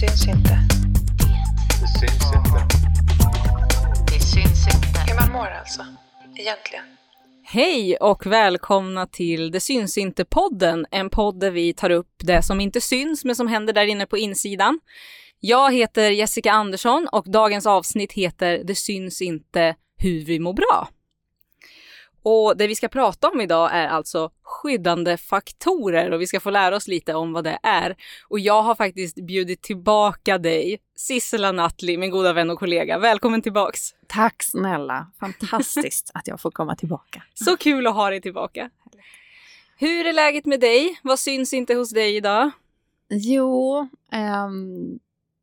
syns inte. Det syns inte. Det syns inte. Hur man mår alltså, egentligen. Hej och välkomna till Det syns inte-podden, en podd där vi tar upp det som inte syns men som händer där inne på insidan. Jag heter Jessica Andersson och dagens avsnitt heter Det syns inte hur vi mår bra. Och det vi ska prata om idag är alltså skyddande faktorer och vi ska få lära oss lite om vad det är. Och jag har faktiskt bjudit tillbaka dig, Sissela Nattli, min goda vän och kollega. Välkommen tillbaks! Tack snälla! Fantastiskt att jag får komma tillbaka. Så kul att ha dig tillbaka! Hur är läget med dig? Vad syns inte hos dig idag? Jo, ehm,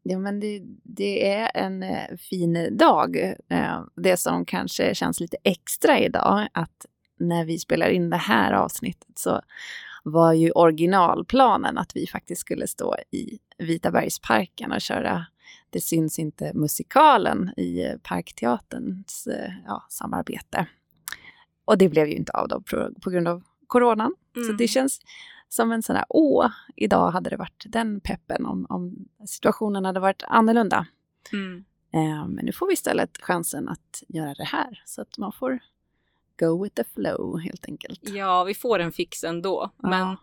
ja, men det, det är en eh, fin dag. Eh, det som kanske känns lite extra idag, att när vi spelar in det här avsnittet så var ju originalplanen att vi faktiskt skulle stå i Vitabergsparken och köra Det syns inte musikalen i Parkteaterns eh, ja, samarbete. Och det blev ju inte av då på, grund av coronan. Så Mm. det känns som en sån här, åh, idag hade det varit den peppen om, om situationen hade varit annorlunda. Mm. Eh, men nu får vi istället chansen att göra det här. Så att man får go with the flow helt enkelt. Ja, vi får en fix ändå. Ja. Men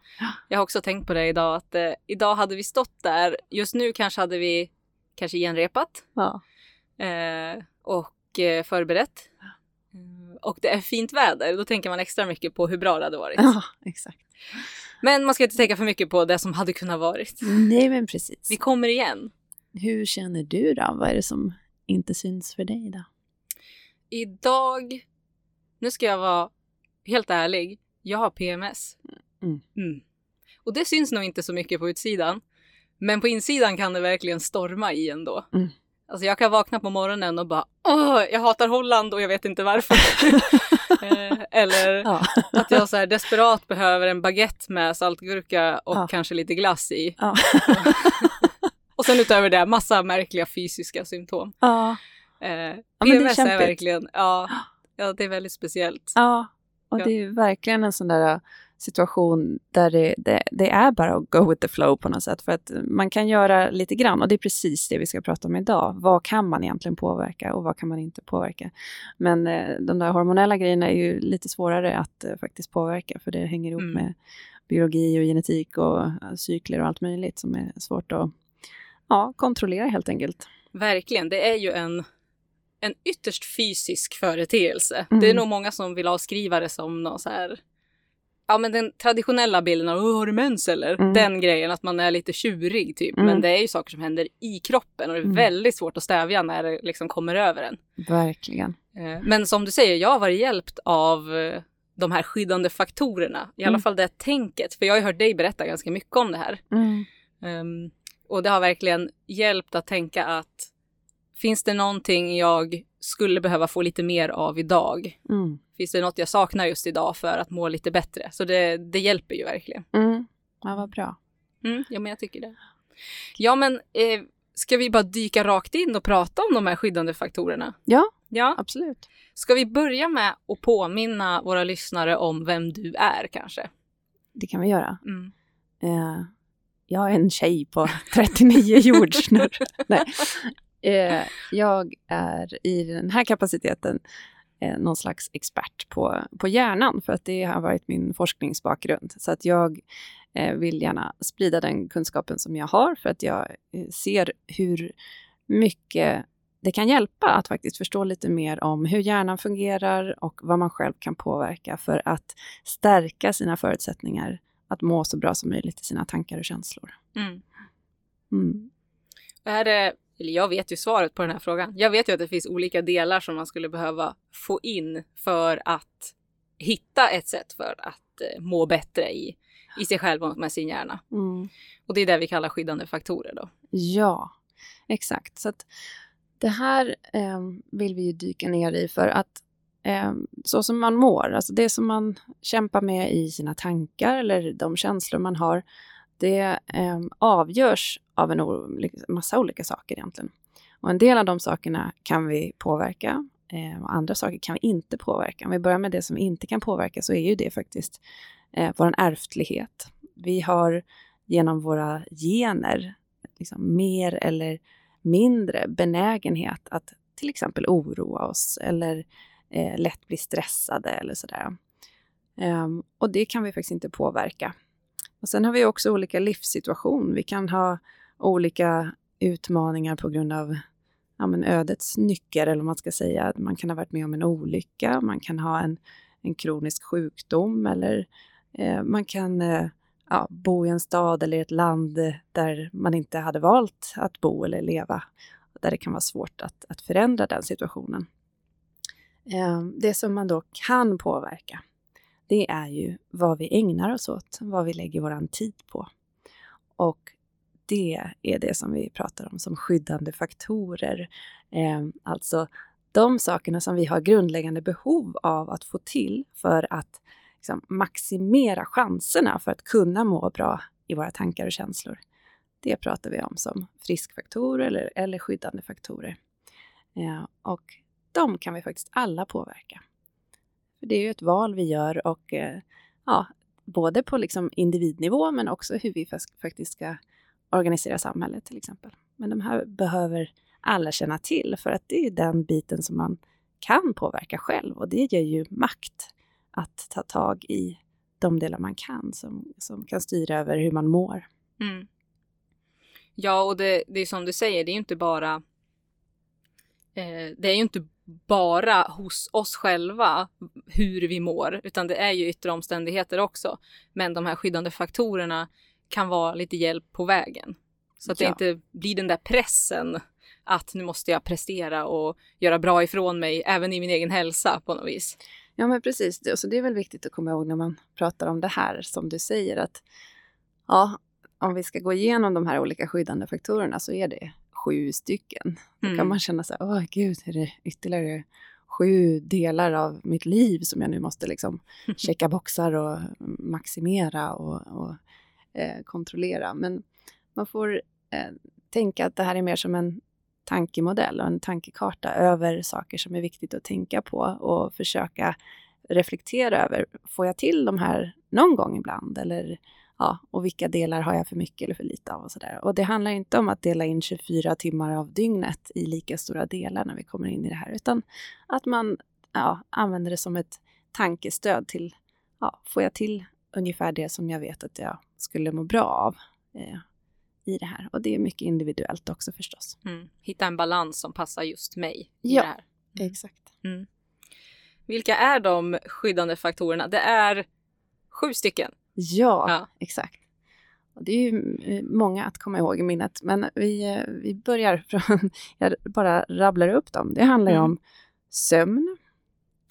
jag har också tänkt på det idag att eh, idag hade vi stått där. Just nu kanske hade vi kanske genrepat Ja. eh, och eh, förberett. Och det är fint väder. Då tänker man extra mycket på hur bra det hade varit. ja, exakt. Men man ska inte tänka för mycket på det som hade kunnat varit. Nej, men precis. Vi kommer igen. Hur känner du då? Vad är det som inte syns för dig då? Idag, nu ska jag vara helt ärlig, jag har PMS. Mm. Mm. Och det syns nog inte så mycket på utsidan. Men på insidan kan det verkligen storma i ändå. Mm. Alltså jag kan vakna på morgonen och bara åh, jag hatar Holland och jag vet inte varför. Eh, Eller Ja. att jag så här desperat behöver en baguette med saltgurka och Ja. kanske lite glass i. Ja. Och sen utöver det, massa märkliga fysiska symptom. ja. Eh, är PMS är, kämpigt. verkligen, ja, ja, det är väldigt speciellt. Ja, och det är verkligen en sån där situation där det, det, det är bara att go with the flow på något sätt. För att man kan göra lite grann och det är precis det vi ska prata om idag. Vad kan man egentligen påverka och vad kan man inte påverka? Men eh, de där hormonella grejerna är ju lite svårare att eh, faktiskt påverka för det hänger ihop Mm. med biologi och genetik och eh, cykler och allt möjligt som är svårt att ja, kontrollera helt enkelt. Verkligen, det är ju en, en ytterst fysisk företeelse. Mm. Det är nog många som vill avskriva det som någon så här Ja men den traditionella bilden av "Åh, har du mens eller? Mm. Den grejen att man är lite tjurig typ. Mm. Men det är ju saker som händer i kroppen och det är Mm. väldigt svårt att stävja när det liksom kommer över en. Verkligen. Eh, Men som du säger, jag har varit hjälpt av eh, de här skyddande faktorerna. I alla Mm. fall det tänket. För jag har ju hört dig berätta ganska mycket om det här. Ehm, och det har verkligen hjälpt att tänka att finns det någonting jag skulle behöva få lite mer av idag? Mm. Finns det något jag saknar just idag för att må lite bättre? Så det, det hjälper ju verkligen. Mm. Ja, vad bra. Mm, ja, men jag tycker det. Ja, men eh, ska vi bara dyka rakt in och prata om de här skyddande faktorerna? Ja, Ja. absolut. Ska vi börja med att påminna våra lyssnare om vem du är kanske? Det kan vi göra. Mm. Eh, jag är en tjej på 39 jordsnurr. Nej. Eh, jag är i den här kapaciteten eh, någon slags expert på, på hjärnan, för att det har varit min forskningsbakgrund. Så att jag eh, vill gärna sprida den kunskapen som jag har, för att jag eh, ser hur mycket det kan hjälpa att faktiskt förstå lite mer om hur hjärnan fungerar och vad man själv kan påverka för att stärka sina förutsättningar att må så bra som möjligt i sina tankar och känslor. Mm. Mm. Är det, eller jag vet ju svaret på den här frågan. Jag vet ju att det finns olika delar som man skulle behöva få in för att hitta ett sätt för att eh, må bättre i, i sig själv och med sin hjärna. Mm. Och det är det vi kallar skyddande faktorer då. Ja, exakt. Så att det här eh, vill vi ju dyka ner i för att eh, så som man mår, alltså det som man kämpar med i sina tankar eller de känslor man har, det eh, avgörs av en massa olika saker egentligen. Och en del av de sakerna kan vi påverka eh, och andra saker kan vi inte påverka. Om vi börjar med det som vi inte kan påverka så är ju det faktiskt eh, vår ärftlighet. Vi har genom våra gener liksom mer eller mindre benägenhet att till exempel oroa oss eller eh, lätt bli stressade eller sådär. Um, och det kan vi faktiskt inte påverka. Och sen har vi också olika livssituation. Vi kan ha olika utmaningar på grund av ja, men ödets nycker, eller vad man ska säga. Man kan ha varit med om en olycka, man kan ha en, en kronisk sjukdom eller eh, man kan eh, ja, bo i en stad eller i ett land där man inte hade valt att bo eller leva, där det kan vara svårt att, att förändra den situationen. Eh, det som man då kan påverka, det är ju vad vi ägnar oss åt, vad vi lägger vår tid på. Och det är det som vi pratar om som skyddande faktorer. Eh, alltså de sakerna som vi har grundläggande behov av att få till för att liksom, maximera chanserna för att kunna må bra i våra tankar och känslor. Det pratar vi om som friskfaktorer eller, eller skyddande faktorer. Eh, och de kan vi faktiskt alla påverka. För Det är ju ett val vi gör och eh, ja, både på liksom individnivå men också hur vi faktiskt ska organisera samhället till exempel. Men de här behöver alla känna till för att det är den biten som man kan påverka själv och det ger ju makt att ta tag i de delar man kan som, som kan styra över hur man mår. Mm. Ja, och det, det är som du säger, det är ju inte bara eh, det är ju inte bara hos oss själva hur vi mår, utan det är ju yttre omständigheter också. Men de här skyddande faktorerna kan vara lite hjälp på vägen. Så att ja. det inte blir den där pressen att nu måste jag prestera och göra bra ifrån mig även i min egen hälsa på något vis. Ja men precis, det, så det är väl viktigt att komma ihåg när man pratar om det här som du säger att ja, om vi ska gå igenom de här olika skyddande faktorerna så är det sju stycken. Då mm. kan man känna så här, åh gud, är det ytterligare sju delar av mitt liv som jag nu måste liksom checka boxar och maximera och, och eh, kontrollera. Men man får eh, tänka att det här är mer som en tankemodell och en tankekarta över saker som är viktigt att tänka på och försöka reflektera över. Får jag till de här någon gång ibland? Eller ja, och vilka delar har jag för mycket eller för lite av och sådär. Och det handlar inte om att dela in 24 timmar av dygnet i lika stora delar när vi kommer in i det här, utan att man ja, använder det som ett tankestöd till, ja, får jag till ungefär det som jag vet att jag skulle må bra av eh, i det här. Och det är mycket individuellt också förstås. Mm. Hitta en balans som passar just mig i ja, det här. Mm. exakt. Mm. Vilka är de skyddande faktorerna? Det är sju stycken. Ja, ja. exakt. Och det är ju eh, många att komma ihåg i minnet, men vi, eh, vi börjar från, jag bara rabblar upp dem. Det handlar ju mm. om sömn,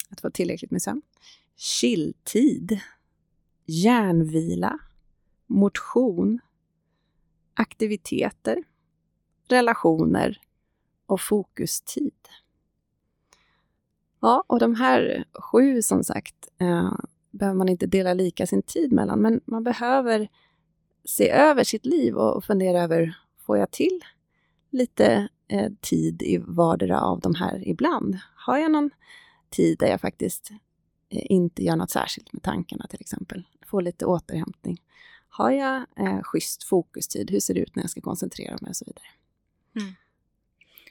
att få tillräckligt med sömn, chilltid, järnvila, motion, aktiviteter, relationer och fokustid. Ja, och de här sju som sagt eh, behöver man inte dela lika sin tid mellan, men man behöver se över sitt liv och fundera över, får jag till lite eh, tid i vardera av de här ibland? Har jag någon tid där jag faktiskt eh, inte gör något särskilt med tankarna till exempel? Får lite återhämtning. Har jag eh, schysst fokustid? Hur ser det ut när jag ska koncentrera mig och så vidare? Mm.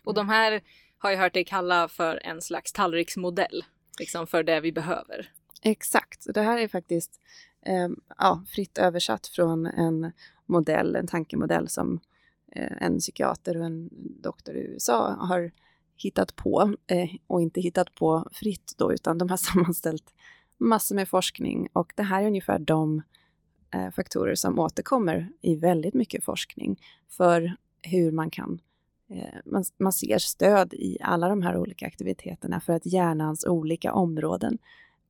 Och de här har jag hört dig kalla för en slags tallriksmodell, liksom för det vi behöver. Exakt. Det här är faktiskt eh, ja, fritt översatt från en modell, en tankemodell som eh, en psykiater och en doktor i USA har hittat på eh, och inte hittat på fritt då, utan de har sammanställt massor med forskning och det här är ungefär de eh, faktorer som återkommer i väldigt mycket forskning för hur man kan eh, man, man ser stöd i alla de här olika aktiviteterna för att hjärnans olika områden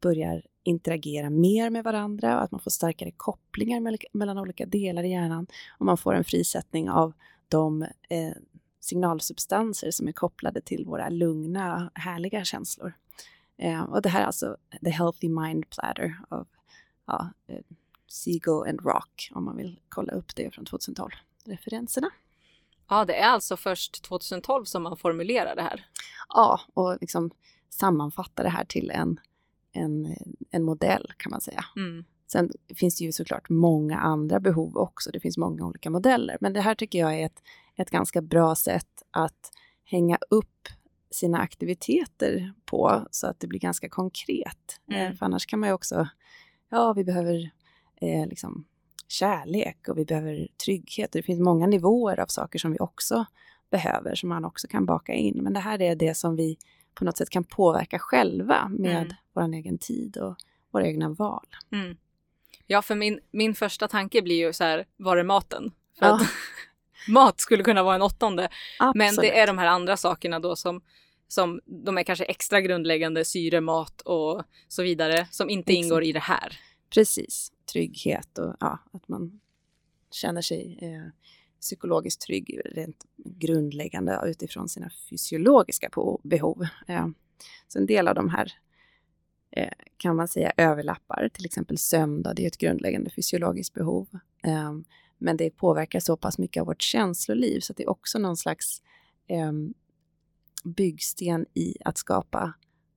börjar interagera mer med varandra och att man får starkare kopplingar mellan olika delar i hjärnan och man får en frisättning av de eh, signalsubstanser som är kopplade till våra lugna, härliga känslor. Eh, och det här är alltså The Healthy Mind Platter av ja, eh, Siegel and Rock om man vill kolla upp det från 2012, referenserna. Ja, det är alltså först 2012 som man formulerar det här? Ja, och liksom sammanfattar det här till en en, en modell kan man säga. Mm. Sen finns det ju såklart många andra behov också. Det finns många olika modeller. Men det här tycker jag är ett, ett ganska bra sätt att hänga upp sina aktiviteter på så att det blir ganska konkret. Mm. Eh, För annars kan man ju också, ja vi behöver eh, liksom kärlek och vi behöver trygghet. Det finns många nivåer av saker som vi också behöver, som man också kan baka in. Men det här är det som vi på något sätt kan påverka själva med Mm. Vår egen tid och våra egna val. Mm. Ja, för min, min första tanke blir ju så här, var är maten? För Ja. att mat skulle kunna vara en åttonde. Men Absolut. det är de här andra sakerna då som, som de är kanske extra grundläggande, syre, mat och så vidare, som inte Exakt. ingår i det här. Precis, trygghet och ja, att man känner sig eh, psykologiskt trygg rent grundläggande utifrån sina fysiologiska behov. Eh, så en del av de här eh, kan man säga överlappar, till exempel sömn, då, det är ett grundläggande fysiologiskt behov. Eh, men det påverkar så pass mycket av vårt känsloliv så att det är också någon slags eh, byggsten i att skapa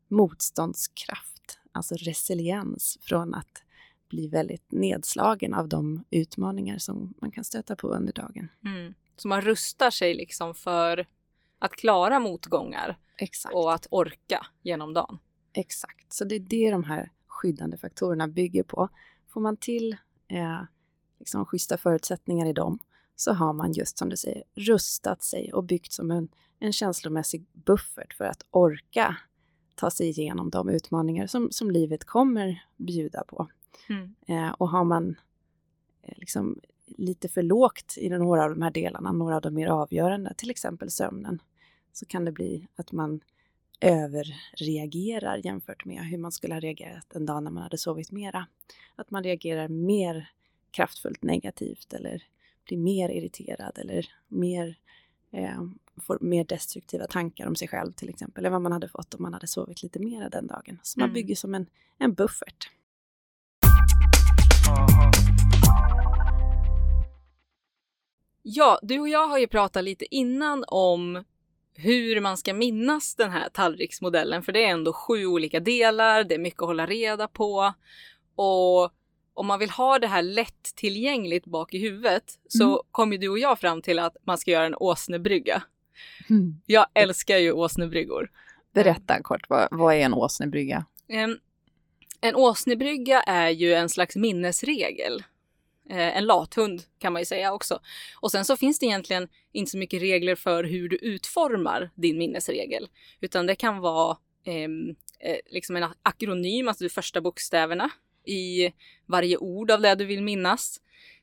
motståndskraft, alltså resiliens från att bli väldigt nedslagen av de utmaningar som man kan stöta på under dagen. Mm. Så man rustar sig liksom för att klara motgångar Exakt. och att orka genom dagen. Exakt. Så det är det de här skyddande faktorerna bygger på. Får man till eh, liksom schyssta förutsättningar i dem så har man just som du säger rustat sig och byggt som en, en känslomässig buffert för att orka ta sig igenom de utmaningar som, som livet kommer bjuda på. Mm. Eh, och har man eh, liksom lite för lågt i några av de här delarna, några av de mer avgörande, till exempel sömnen, så kan det bli att man överreagerar jämfört med hur man skulle ha reagerat en dag när man hade sovit mera. Att man reagerar mer kraftfullt negativt eller blir mer irriterad eller mer, eh, får mer destruktiva tankar om sig själv till exempel, än vad man hade fått om man hade sovit lite mera den dagen. Så man Mm. bygger som en, en buffert. Ja, du och jag har ju pratat lite innan om hur man ska minnas den här tallriksmodellen, för det är ändå sju olika delar, det är mycket att hålla reda på. Och om man vill ha det här lättillgängligt bak i huvudet så Mm. kom ju du och jag fram till att man ska göra en åsnebrygga. Jag älskar ju åsnebryggor. Berätta kort, vad, vad är en åsnebrygga? Em, En åsnebrygga är ju en slags minnesregel. Eh, En lathund kan man ju säga också. Och sen så finns det egentligen inte så mycket regler för hur du utformar din minnesregel. Utan det kan vara em, eh, liksom en akronym, alltså de första bokstäverna i varje ord av det du vill minnas.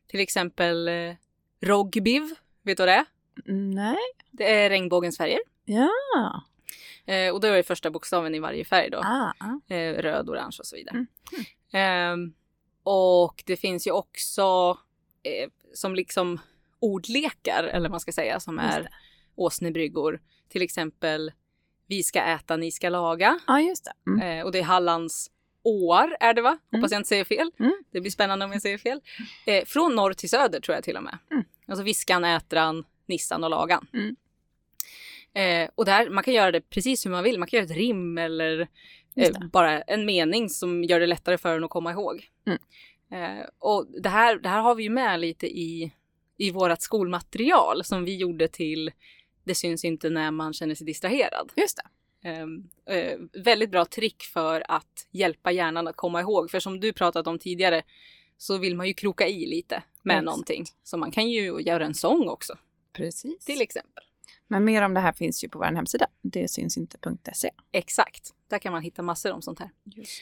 Till exempel eh, Rogbiv, vet du vad det är? Nej. Det är regnbågens färger. Ja. Eh, och då är det första bokstaven i varje färg då. Ah, ah. eh, röd, orange och så vidare. Mm. Ehm, och det finns ju också eh, som liksom ordlekar, eller vad man ska säga, som är åsnebryggor. Till exempel Vi ska äta, ni ska laga. Ja, just det. Mm. Eh, och det är Hallands åar är det va? Hoppas Mm. jag inte säger fel. Mm. Det blir spännande om jag säger fel. Eh, från norr till söder tror jag till och med. Mm. Alltså Viskan, Ätran, Nissan och Lagan. Mm. Eh, och där, man kan göra det precis hur man vill. Man kan göra ett rim eller. Bara en mening som gör det lättare för en att komma ihåg. Mm. Eh, och det här, det här har vi ju med lite i, i vårt skolmaterial som vi gjorde till Det syns inte när man känner sig distraherad. Just. Ehm, eh, väldigt bra trick för att hjälpa hjärnan att komma ihåg. För som du pratat om tidigare så vill man ju kroka i lite med Exakt. någonting. Så man kan ju göra en sång också, Precis. till exempel. Men mer om det här finns ju på vår hemsida. Det syns inte.se. Exakt, där kan man hitta massor om sånt här. Just.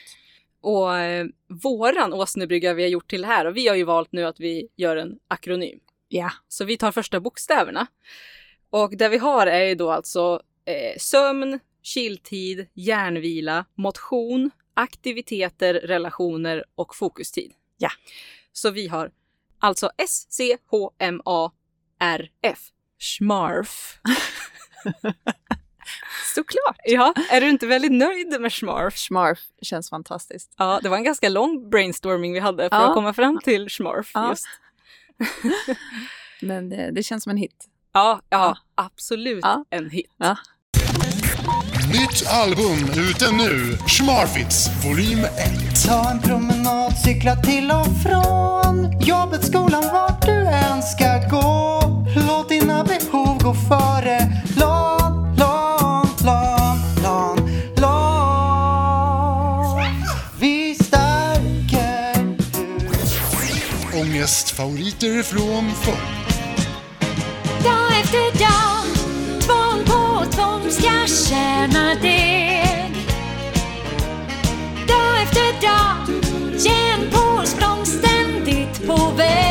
Och eh, våran åsnebrygga vi har gjort till det här och vi har ju valt nu att vi gör en akronym. Ja. Så vi tar första bokstäverna. Och det vi har är ju då alltså eh, sömn, chilltid, hjärnvila, motion, aktiviteter, relationer och fokustid. Ja. Så vi har alltså S-C-H-M-A-R-F. Schmarf. Såklart. Ja, är du inte väldigt nöjd med schmarf? Schmarf känns fantastiskt. Ja, det var en ganska lång brainstorming vi hade för Ja. att komma fram till schmarf. Ja. Just. Men det, det känns som en hit. Ja, ja, absolut Ja. en hit. Ja. Nytt album ute nu. Schmarfits volym 1. Ta en promenad Cykla till och från jobbet, skolan, vart du än ska gå. Gå före. LAN, LAN, LAN, LAN, LAN. Vi stärker ut. Ångestfavoriter från förr. Dag efter dag, tvång på tvång ska tjäna deg. Dag efter dag, jämn på språng, ständigt på väg.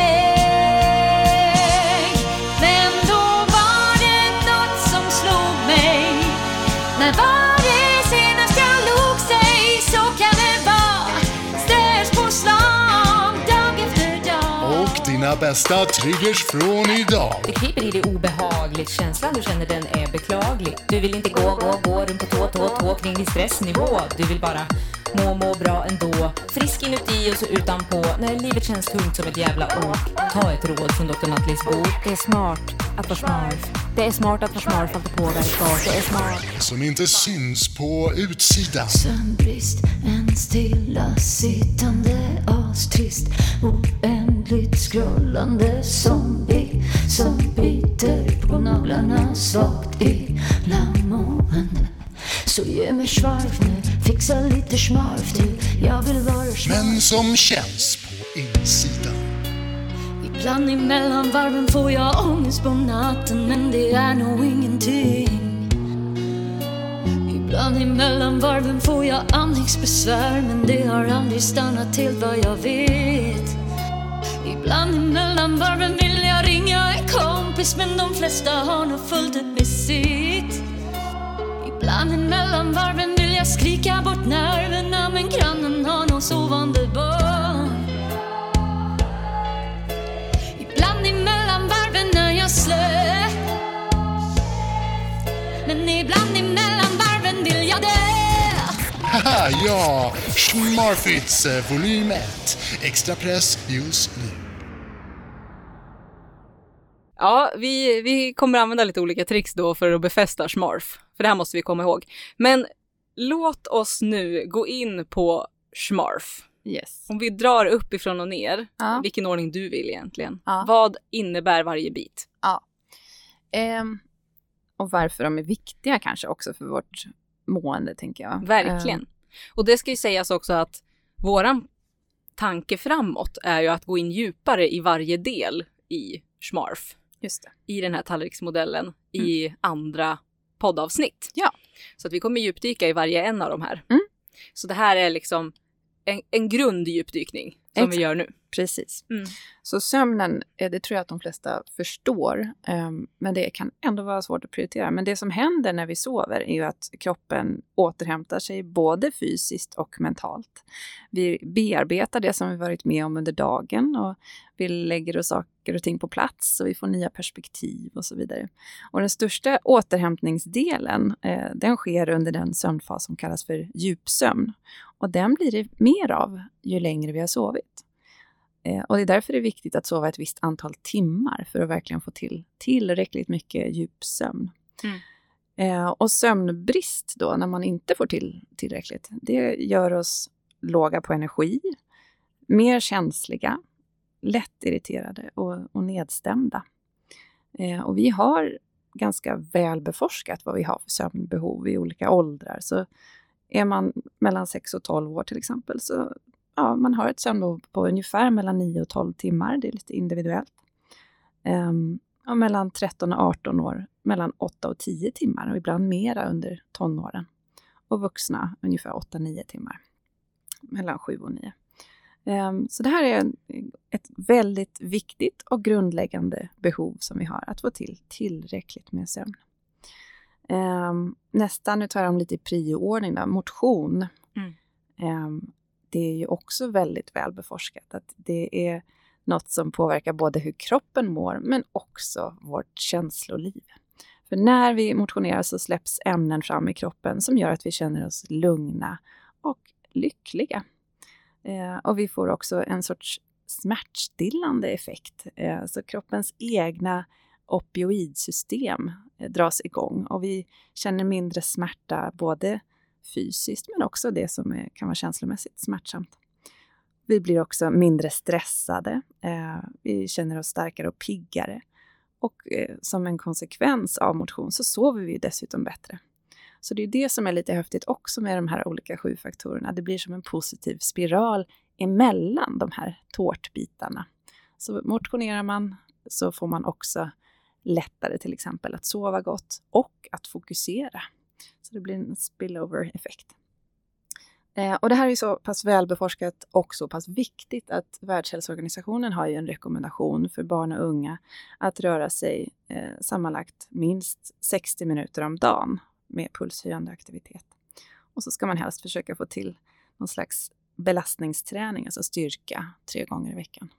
Dina bästa triggers från idag. Det kryper i dig obehagligt, känslan du känner den är beklaglig. Du vill inte gå, gå, gå runt på tå, tå, tå kring din stressnivå. Du vill bara må, må bra ändå. Frisk inuti och så utanpå. När livet känns tungt som ett jävla ok. Ta ett råd från Dr. Nattlis bok. Det är smart att vara smart. Det är smart att vara smart för att det påverkar. Det är smart. Som inte syns på utsidan. Sömnbrist, en stillasittande Scrollande zombie som biter på naglarna svagt illamående Så ge mig svarv nu, fixa lite smurf du Jag vill vara smart. Men som känns på insidan. Ibland emellan varven får jag ångest på natten men det är nog ingenting. Ibland emellan varven får jag andningsbesvär men det har aldrig stannat till vad jag vet Ibland emellan varven vill jag ringa en kompis men de flesta har nog fullt upp med sitt Ibland emellan varven vill jag skrika bort nerverna men grannen har nog sovande barn Ibland emellan varven är jag slö Men ibland emellan varven vill jag dö Haha, ja! Schmarfits eh, volym 1. Extra press just nu. Ja, vi, vi kommer använda lite olika tricks då för att befästa Schmarf. För det här måste vi komma ihåg. Men låt oss nu gå in på Schmarf. Yes. Om vi drar uppifrån och ner, Ja. vilken ordning du vill egentligen. Ja. Vad innebär varje bit? Ehm, och varför de är viktiga kanske också för vårt mående, tänker jag. Verkligen. Ehm, Och det ska ju sägas också att våran tanke framåt är ju att gå in djupare i varje del i Schmarf. I den här tallriksmodellen i andra poddavsnitt. Ja. Så att vi kommer djupdyka i varje en av de här. Mm. Så det här är liksom en, en grunddjupdykning som Exakt. vi gör nu. Precis. Mm. Så sömnen, eh, det tror jag att de flesta förstår, ehm, men det kan ändå vara svårt att prioritera. Men det som händer när vi sover är ju att kroppen återhämtar sig både fysiskt och mentalt. Vi bearbetar det som vi varit med om under dagen och vi lägger oss saker och ting på plats och vi får nya perspektiv och så vidare. Och den största återhämtningsdelen, eh, den sker under den sömnfas som kallas för djupsömn. Och den blir det mer av ju längre vi har sovit. Eh, och det är därför det är viktigt att sova ett visst antal timmar för att verkligen få till tillräckligt mycket djupsömn. Mm. Eh, och sömnbrist då, när man inte får till tillräckligt, det gör oss låga på energi, mer känsliga, lättirriterade och, och nedstämda. Eh, och vi har ganska väl beforskat vad vi har för sömnbehov i olika åldrar. Så är man mellan 6 och 12 år till exempel så ja, man har ett sömnbehov på ungefär mellan 9 och 12 timmar. Det är lite individuellt. Um, och mellan 13 och 18 år mellan 8 och 10 timmar och ibland mera under tonåren. Och vuxna ungefär 8-9 timmar. Mellan 7 och 9. Um, ehm, så det här är en, ett väldigt viktigt och grundläggande behov som vi har, att få till tillräckligt med sömn. Um, nästa, nu tar jag dem lite i prioordning, då, motion. Mm. Um, det är ju också väldigt väl beforskat att det är något som påverkar både hur kroppen mår men också vårt känsloliv. För när vi motionerar så släpps ämnen fram i kroppen som gör att vi känner oss lugna och lyckliga. Eh, och vi får också en sorts smärtstillande effekt. Eh, så kroppens egna opioidsystem eh, dras igång och vi känner mindre smärta både fysiskt men också det som är, kan vara känslomässigt smärtsamt. Vi blir också mindre stressade. Eh, vi känner oss starkare och piggare. Och eh, som en konsekvens av motion så sover vi dessutom bättre. Så det är det som är lite häftigt också med de här olika sju faktorerna. Det blir som en positiv spiral emellan de här tårtbitarna. Så motionerar man så får man också lättare till exempel att sova gott och att fokusera. Så det blir en spillover-effekt. Eh, och det här är så pass välbeforskat och så pass viktigt att Världshälsoorganisationen har ju en rekommendation för barn och unga att röra sig eh, sammanlagt minst 60 minuter om dagen med pulshöjande aktivitet. Och så ska man helst försöka få till någon slags belastningsträning, alltså styrka, tre gånger i veckan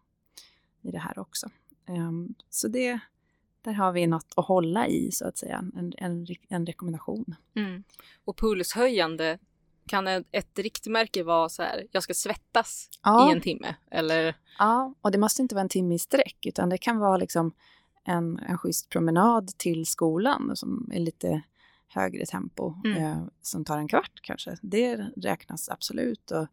i det här också. Um, så det, där har vi något att hålla i, så att säga, en, en, en rekommendation. Mm. Och pulshöjande, kan ett, riktmärke vara så här, jag ska svettas Ja. i en timme? Eller? Ja, och det måste inte vara en timme i sträck, utan det kan vara liksom en, en schysst promenad till skolan som är lite högre tempo, Mm. eh, som tar en kvart kanske. Det räknas absolut. Och,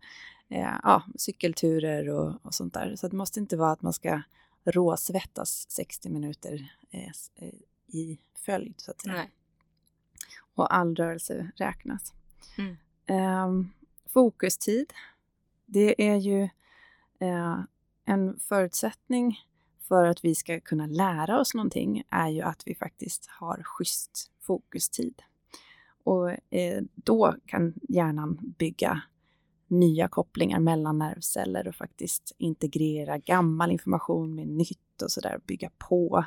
eh, ja, cykelturer och, och sånt där. Så det måste inte vara att man ska råsvettas 60 minuter eh, eh, i följd, så att säga. Nej. Och all rörelse räknas. Mm. Ehm, fokustid, det är ju eh, en förutsättning för att vi ska kunna lära oss någonting är ju att vi faktiskt har schysst fokustid. Och eh, då kan hjärnan bygga nya kopplingar mellan nervceller och faktiskt integrera gammal information med nytt och sådär, bygga på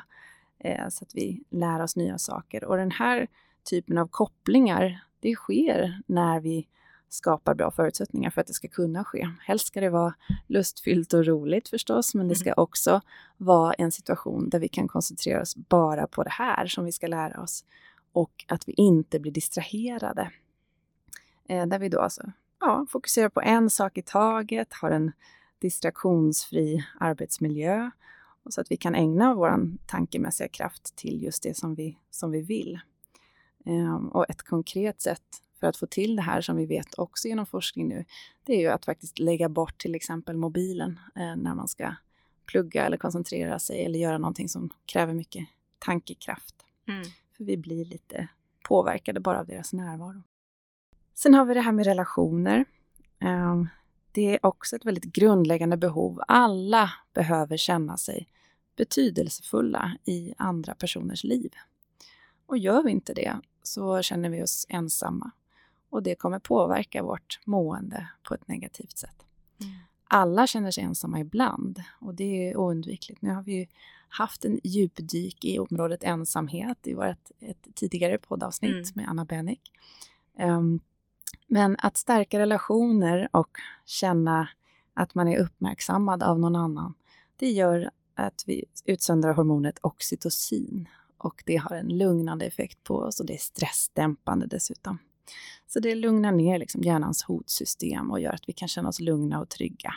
eh, så att vi lär oss nya saker. Och den här typen av kopplingar, det sker när vi skapar bra förutsättningar för att det ska kunna ske. Helst ska det vara lustfyllt och roligt förstås, men det ska också vara en situation där vi kan koncentrera oss bara på det här som vi ska lära oss och att vi inte blir distraherade. Eh, där vi då alltså ja, fokuserar på en sak i taget, har en distraktionsfri arbetsmiljö och så att vi kan ägna vår tankemässiga kraft till just det som vi, som vi vill. Ehm, och ett konkret sätt för att få till det här som vi vet också genom forskning nu, det är ju att faktiskt lägga bort till exempel mobilen eh, när man ska plugga eller koncentrera sig eller göra någonting som kräver mycket tankekraft. Mm. För vi blir lite påverkade bara av deras närvaro. Sen har vi det här med relationer. Ehm, Det är också ett väldigt grundläggande behov. Alla behöver känna sig betydelsefulla i andra personers liv. Och gör vi inte det så känner vi oss ensamma och det kommer påverka vårt mående på ett negativt sätt. Mm. Alla känner sig ensamma ibland och det är oundvikligt. Nu har vi haft en djupdyk i området ensamhet i vårt ett tidigare poddavsnitt Mm. med Anna Bennick. Ehm, men att stärka relationer och känna att man är uppmärksammad av någon annan, det gör att vi utsöndrar hormonet oxytocin och det har en lugnande effekt på oss och det är stressdämpande dessutom. Så det lugnar ner liksom hjärnans hotsystem och gör att vi kan känna oss lugna och trygga.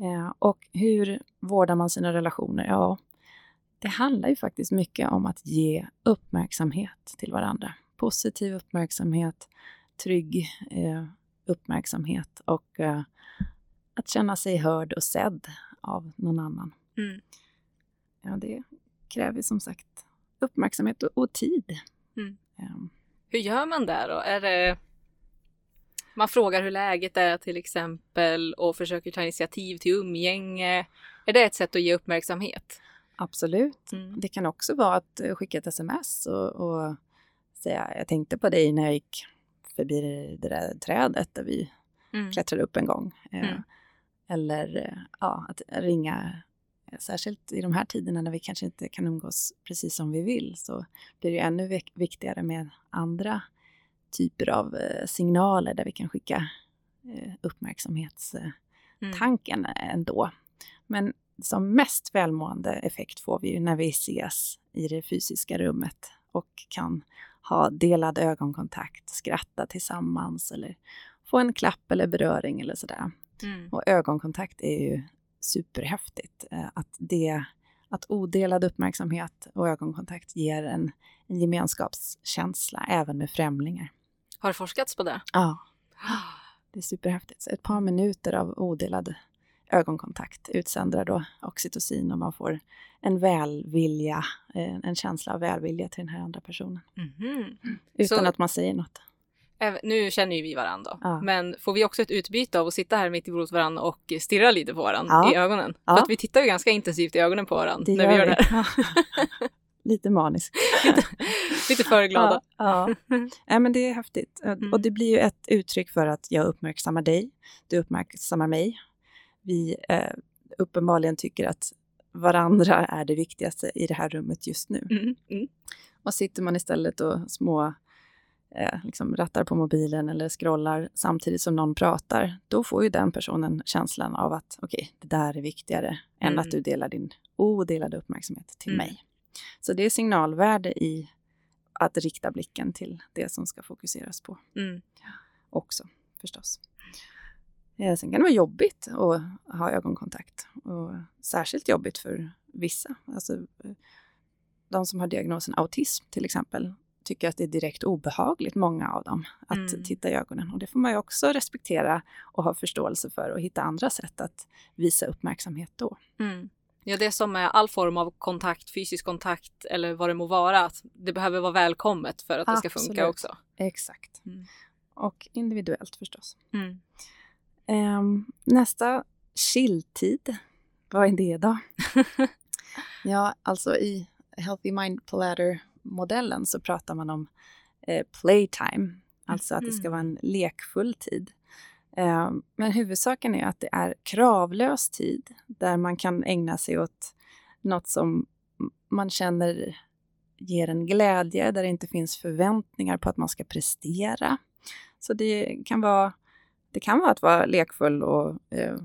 Eh, och hur vårdar man sina relationer? Ja, det handlar ju faktiskt mycket om att ge uppmärksamhet till varandra. Positiv uppmärksamhet, trygg eh, uppmärksamhet och eh, att känna sig hörd och sedd av någon annan. Mm. Ja, det kräver som sagt uppmärksamhet och, och tid. Mm. Ehm, Hur gör man där då? Är det... Man frågar hur läget är till exempel och försöker ta initiativ till umgänge. Är det ett sätt att ge uppmärksamhet? absolut. Mm. Det kan också vara att skicka ett sms och, och säga jag tänkte på dig när jag gick förbi det där trädet där vi Mm. klättrade upp en gång. Eh, Mm. Eller eh, ja, att ringa, eh, särskilt i de här tiderna när vi kanske inte kan umgås precis som vi vill, så blir det ännu vik- viktigare med andra typer av signaler där vi kan skicka uppmärksamhetstanken Mm. ändå. Men som mest välmående effekt får vi ju när vi ses i det fysiska rummet och kan ha delad ögonkontakt, skratta tillsammans eller få en klapp eller beröring eller sådär. Mm. Och ögonkontakt är ju superhäftigt. eh, Att, det, att odelad uppmärksamhet och ögonkontakt ger en, en gemenskapskänsla även med främlingar. Har det forskats på det? Ja, det är superhäftigt. Så ett par minuter av odelad ögonkontakt utsöndrar då oxytocin och man får en välvilja, eh, en känsla av välvilja till den här andra personen. Mhm. Utan Så- att man säger något. Nu känner ju vi varandra, Ja. men får vi också ett utbyte av att sitta här mitt emot varandra och stirra lite på varandra Ja. i ögonen? Ja. För att vi tittar ju ganska intensivt i ögonen på varandra när vi gör det här. Lite manisk. lite för glada. Ja, ja. Nej, men det är häftigt. Mm. Och det blir ju ett uttryck för att jag uppmärksammar dig, du uppmärksammar mig. Vi eh, uppenbarligen tycker att varandra är det viktigaste i det här rummet just nu. Mm. Mm. Och sitter man istället och små eh, liksom rattar på mobilen eller scrollar samtidigt som någon pratar, då får ju den personen känslan av att okej, det där är viktigare än Mm. att du delar din odelade uppmärksamhet till Mm. mig. Så det är signalvärde i att rikta blicken till det som ska fokuseras på Mm. också förstås. Eh, Sen kan det vara jobbigt att ha ögonkontakt och särskilt jobbigt för vissa. Alltså, eh, de som har diagnosen autism till exempel tycker att det är direkt obehagligt, många av dem, att Mm. titta i ögonen. Och det får man ju också respektera och ha förståelse för och hitta andra sätt att visa uppmärksamhet då. Mm. Ja, det som är all form av kontakt, fysisk kontakt eller vad det må vara, att det behöver vara välkommet för att det ska funka Absolut. också. Exakt. Mm. Och individuellt förstås. Mm. Ehm, nästa, chilltid. Vad är det då? ja, alltså i Healthy Mind Platter-modellen så pratar man om eh, playtime. Alltså att det ska vara en lekfull tid. Ehm, men huvudsaken är att det är kravlös tid där man kan ägna sig åt något som man känner ger en glädje, där det inte finns förväntningar på att man ska prestera. Så det kan vara, det kan vara att vara lekfull och eh,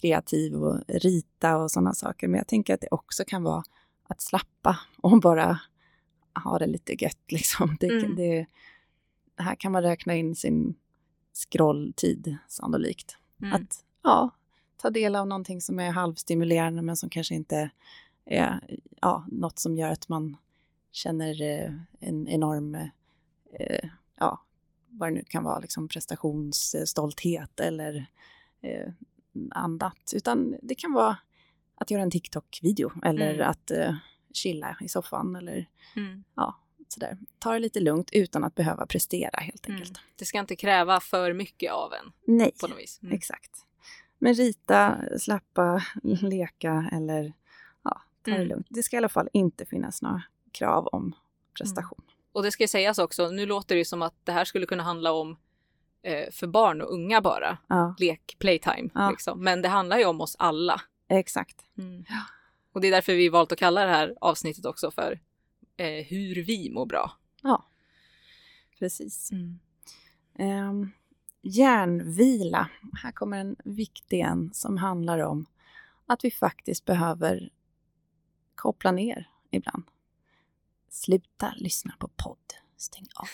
kreativ och rita och sådana saker. Men jag tänker att det också kan vara att slappa och bara ha det lite gött. Liksom. Det, Mm. det, här kan man räkna in sin scrolltid sannolikt. Mm. Att ja, ta del av någonting som är halvstimulerande men som kanske inte är ja, något som gör att man känner eh, en enorm, eh, ja, vad det nu kan vara, liksom prestationsstolthet eller eh, annat. Utan det kan vara att göra en TikTok-video eller Mm. att eh, chilla i soffan eller Mm. ja, sådär. Ta det lite lugnt utan att behöva prestera helt Mm. enkelt. Det ska inte kräva för mycket av en Nej, på något vis. Mm. exakt. Men rita, slappa, leka eller ja, ta det Mm. lugnt. Det ska i alla fall inte finnas några krav om prestation. Och det ska sägas också, nu låter det som att det här skulle kunna handla om eh, för barn och unga bara, Ja, lek, playtime. Ja. Liksom. Men det handlar ju om oss alla. exakt. Och det är därför vi valt att kalla det här avsnittet också för eh, hur vi mår bra. Ja, precis. Um, järnvila. Här kommer en viktig en som handlar om att vi faktiskt behöver koppla ner ibland. Sluta lyssna på podd. Stäng av.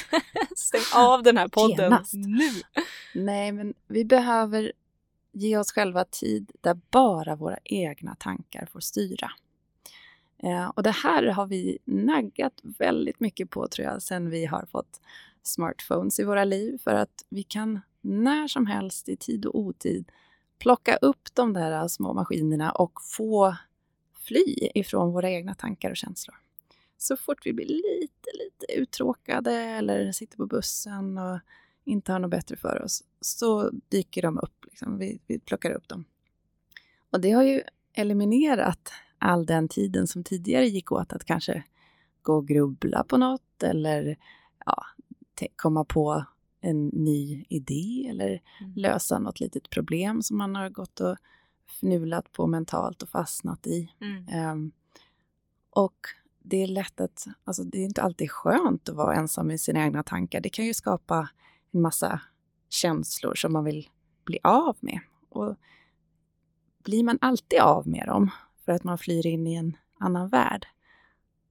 Stäng av den här podden Genast. nu! Nej, men vi behöver ge oss själva tid där bara våra egna tankar får styra. Eh, och det här har vi naggat väldigt mycket på tror jag sen vi har fått smartphones i våra liv för att vi kan när som helst i tid och otid plocka upp de där små maskinerna och få fly ifrån våra egna tankar och känslor. Så fort vi blir lite, lite uttråkade eller sitter på bussen och inte har något bättre för oss, så dyker de upp. Liksom. Vi, vi plockar upp dem. Och det har ju eliminerat all den tiden som tidigare gick åt att kanske gå och grubbla på något eller ja, komma på en ny idé eller Mm. lösa något litet problem som man har gått och fnulat på mentalt och fastnat i. Mm. Ehm, och det är lätt att, alltså det är inte alltid skönt att vara ensam med sina egna tankar. Det kan ju skapa en massa känslor som man vill bli av med. Och blir man alltid av med dem för att man flyr in i en annan värld,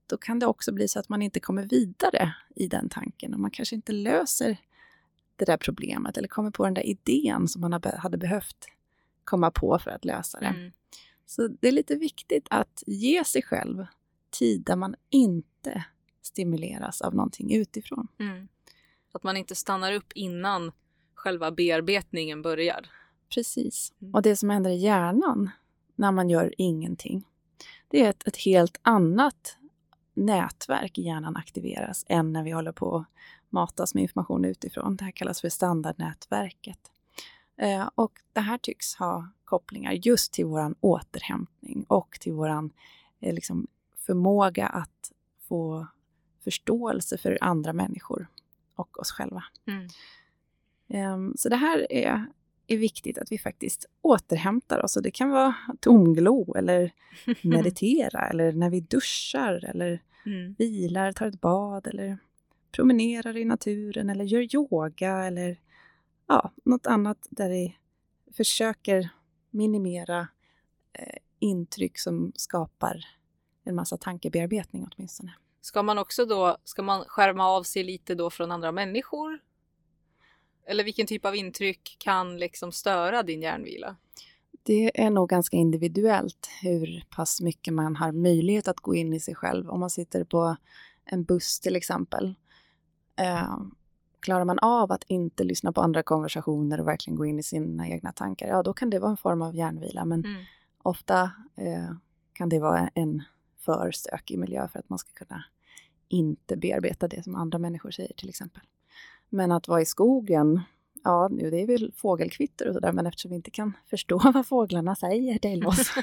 då kan det också bli så att man inte kommer vidare i den tanken och man kanske inte löser det där problemet eller kommer på den där idén som man hade behövt komma på för att lösa det. Mm. Så det är lite viktigt att ge sig själv tid där man inte stimuleras av någonting utifrån. Mm. Att man inte stannar upp innan själva bearbetningen börjar. Precis. Mm. Och det som händer i hjärnan när man gör ingenting, det är att ett helt annat nätverk i hjärnan aktiveras än när vi håller på att matas med information utifrån. Det här kallas för standardnätverket. Eh, och det här tycks ha kopplingar just till vår återhämtning och till vår eh, liksom, förmåga att få förståelse för andra människor och oss själva. Mm. Ehm, Så det här är, är viktigt att vi faktiskt återhämtar oss. Och det kan vara tomglo eller meditera eller när vi duschar eller Mm. vilar, tar ett bad eller promenerar i naturen eller gör yoga eller ja, något annat där vi försöker minimera eh, intryck som skapar en massa tankebearbetning åtminstone. Ska man också då, ska man skärma av sig lite då från andra människor? Eller vilken typ av intryck kan liksom störa din hjärnvila? Det är nog ganska individuellt hur pass mycket man har möjlighet att gå in i sig själv. Om man sitter på en buss till exempel. Eh, klarar man av att inte lyssna på andra konversationer och verkligen gå in i sina egna tankar, ja då kan det vara en form av hjärnvila. Men Mm. ofta eh, kan det vara en för stökig miljö för att man ska kunna inte bearbeta det som andra människor säger till exempel. Men att vara i skogen, ja nu det är väl fågelkvitter och sådär men eftersom vi inte kan förstå vad fåglarna säger till oss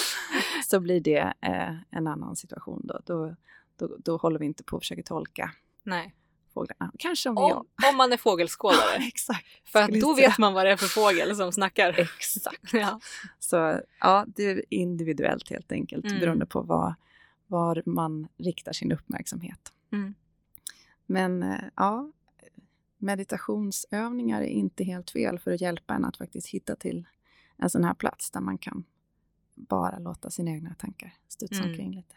så blir det eh, en annan situation då. Då, då. då håller vi inte på att försöka tolka Nej. Fåglarna. Kanske om. Om, om man är fågelskådare. Exakt. För att då vet man vad det är för fågel som snackar. Exakt. Ja. Så ja, det är individuellt helt enkelt Mm. beroende på vad, var man riktar sin uppmärksamhet. Mm. Men eh, ja, meditationsövningar är inte helt fel för att hjälpa en att faktiskt hitta till en sån här plats där man kan bara låta sina egna tankar studsa Mm. omkring lite.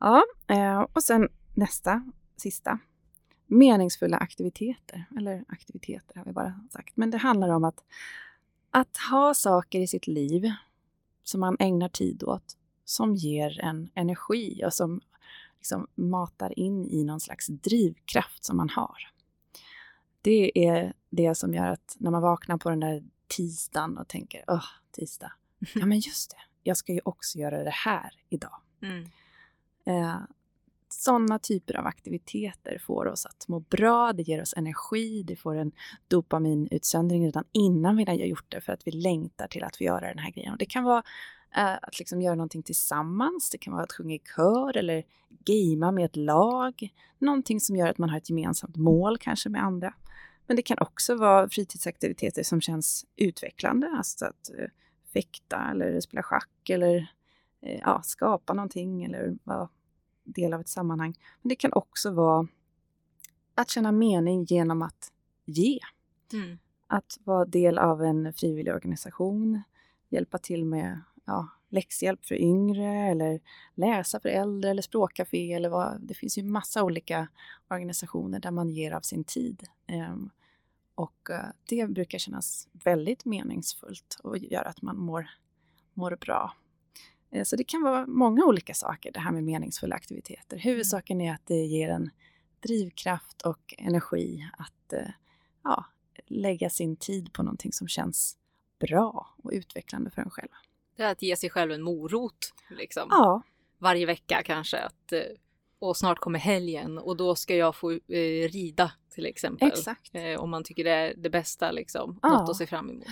Ja, eh, och sen nästa, sista. Meningsfulla aktiviteter, eller aktiviteter har vi bara sagt. Men det handlar om att, att ha saker i sitt liv som man ägnar tid åt som ger en energi och som liksom matar in i någon slags drivkraft som man har. Det är det som gör att när man vaknar på den där tisdagen och tänker åh, tisdag. Ja, men just det. Jag ska ju också göra det här idag. Mm. Eh, sådana typer av aktiviteter får oss att må bra, det ger oss energi, det får en dopaminutsöndring redan innan vi har gjort det för att vi längtar till att få göra den här grejen. Och det kan vara eh, att liksom göra någonting tillsammans, det kan vara att sjunga i kör eller gamea med ett lag. Någonting som gör att man har ett gemensamt mål kanske med andra. Men det kan också vara fritidsaktiviteter som känns utvecklande, alltså att eh, fäkta eller spela schack eller eh, ja, skapa någonting eller vara del av ett sammanhang. Men det kan också vara att känna mening genom att ge. Mm. Att vara del av en frivillig organisation, hjälpa till med ja, läxhjälp för yngre eller läsa för äldre eller språkcafé eller vad. Det finns ju massa olika organisationer där man ger av sin tid. Ehm, och eh, det brukar kännas väldigt meningsfullt och gör att man mår, mår bra. Eh, Så det kan vara många olika saker, det här med meningsfulla aktiviteter. Huvudsaken är att det ger en drivkraft och energi att eh, ja, lägga sin tid på någonting som känns bra och utvecklande för en själv. Det är att ge sig själv en morot. Liksom. Ja, Varje vecka kanske. Att, eh, och snart kommer helgen och då ska jag få rida till exempel. exakt. Om man tycker det är det bästa, liksom. Ja. något att se fram emot.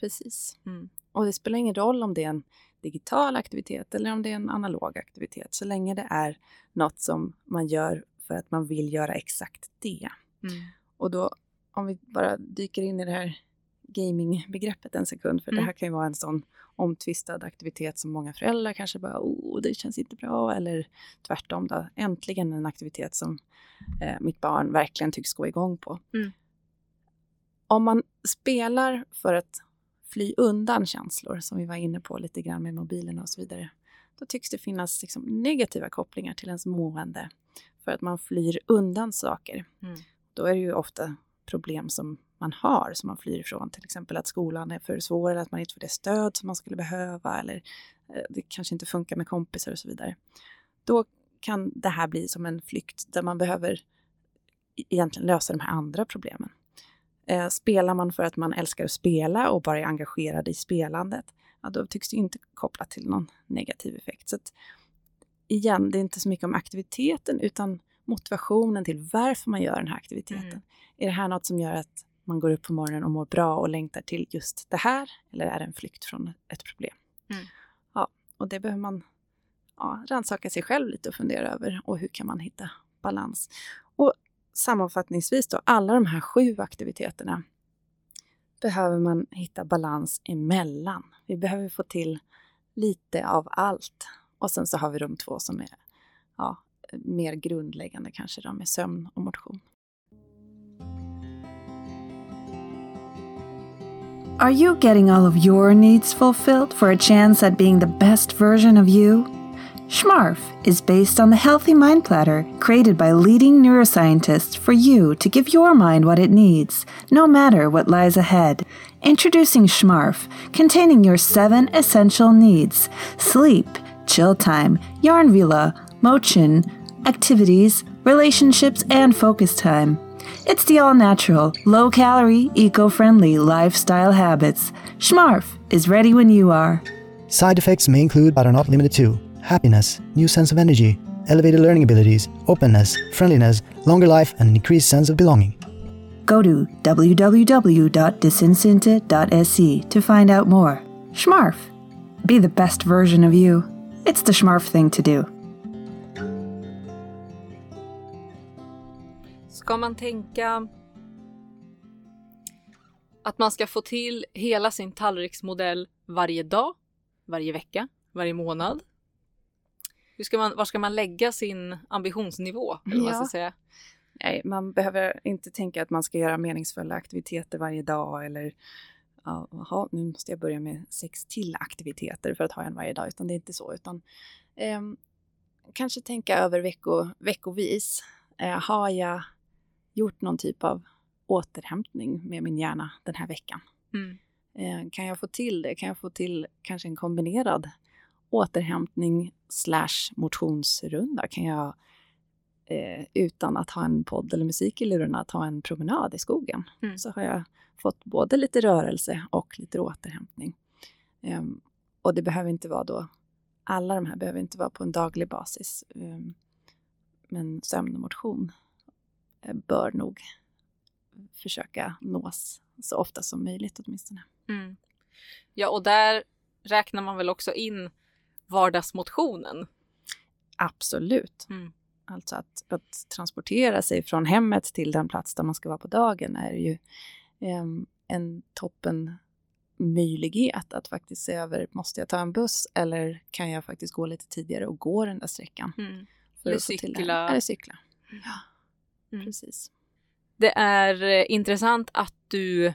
Precis. Mm. Och det spelar ingen roll om det är en digital aktivitet eller om det är en analog aktivitet, så länge det är något som man gör för att man vill göra exakt det. Mm. Och då, om vi bara dyker in i det här gamingbegreppet en sekund, för Mm. det här kan ju vara en sån omtvistad aktivitet som många föräldrar kanske bara, oh, det känns inte bra, eller tvärtom då, äntligen en aktivitet som eh, mitt barn verkligen tycks gå igång på. Mm. Om man spelar för att fly undan känslor, som vi var inne på lite grann med mobilerna och så vidare, då tycks det finnas liksom negativa kopplingar till ens mående för att man flyr undan saker. Mm. Då är det ju ofta problem som man har som man flyr ifrån, till exempel att skolan är för svår eller att man inte får det stöd som man skulle behöva eller eh, det kanske inte funkar med kompisar och så vidare. Då kan det här bli som en flykt där man behöver e- egentligen lösa de här andra problemen. Eh, spelar man för att man älskar att spela och bara är engagerad i spelandet, ja, då tycks det inte kopplat till någon negativ effekt. Så att, igen, det är inte så mycket om aktiviteten utan motivationen till varför man gör den här aktiviteten. Mm. Är det här något som gör att man går upp på morgonen och mår bra och längtar till just det här? Eller är det en flykt från ett problem? Mm. Ja, och det behöver man ja, rannsaka sig själv lite och fundera över. Och hur kan man hitta balans? Sammanfattningsvis då, alla de här sju aktiviteterna behöver man hitta balans emellan. Vi behöver få till lite av allt. Och sen så har vi de två som är ja, mer grundläggande kanske de med sömn och motion. Are you getting all of your needs fulfilled for a chance at being the best version of you? Schmarf is based on the Healthy Mind Platter created by leading neuroscientists for you to give your mind what it needs, no matter what lies ahead. Introducing Schmarf, containing your seven essential needs sleep, chill time, yarn vila, motion, activities, relationships, and focus time. It's the all natural, low calorie, eco friendly lifestyle habits. Schmarf is ready when you are. Side effects may include, but are not limited to, happiness, new sense of energy, elevated learning abilities, openness, friendliness, longer life, and an increased sense of belonging. Go to www.disincentive.se to find out more. Schmarf. Be the best version of you. It's the Schmarf thing to do. Ska man tänka att man ska få till hela sin tallriksmodell varje dag, varje vecka, varje månad? Hur ska man, var ska man lägga sin ambitionsnivå? Eller Ja. säga? Nej, man behöver inte tänka att man ska göra meningsfulla aktiviteter varje dag eller ja, jaha, nu måste jag börja med sex till aktiviteter för att ha en varje dag, utan det är inte så. Utan, ehm, kanske tänka över vecko, veckovis. Eh, har jag gjort någon typ av återhämtning med min hjärna den här veckan? Mm. Eh, kan jag få till det? Kan jag få till kanske en kombinerad återhämtning slash motionsrunda? Kan jag eh, utan att ha en podd eller musik i lurarna ta en promenad i skogen? Mm. Så har jag fått både lite rörelse och lite återhämtning. Ehm, och det behöver inte vara då, alla de här behöver inte vara på en daglig basis. Ehm, men sömn och motion eh, bör nog försöka nås så ofta som möjligt åtminstone. Mm. Ja, och där räknar man väl också in vardagsmotionen. Absolut. Mm. Alltså att, att transportera sig från hemmet till den plats där man ska vara på dagen är ju em, en toppen möjlighet att faktiskt se över, måste jag ta en buss eller kan jag faktiskt gå lite tidigare och gå den där sträckan? Mm. för Eller cykla. Eller cykla. Ja, Mm. precis. Det är eh, intressant att du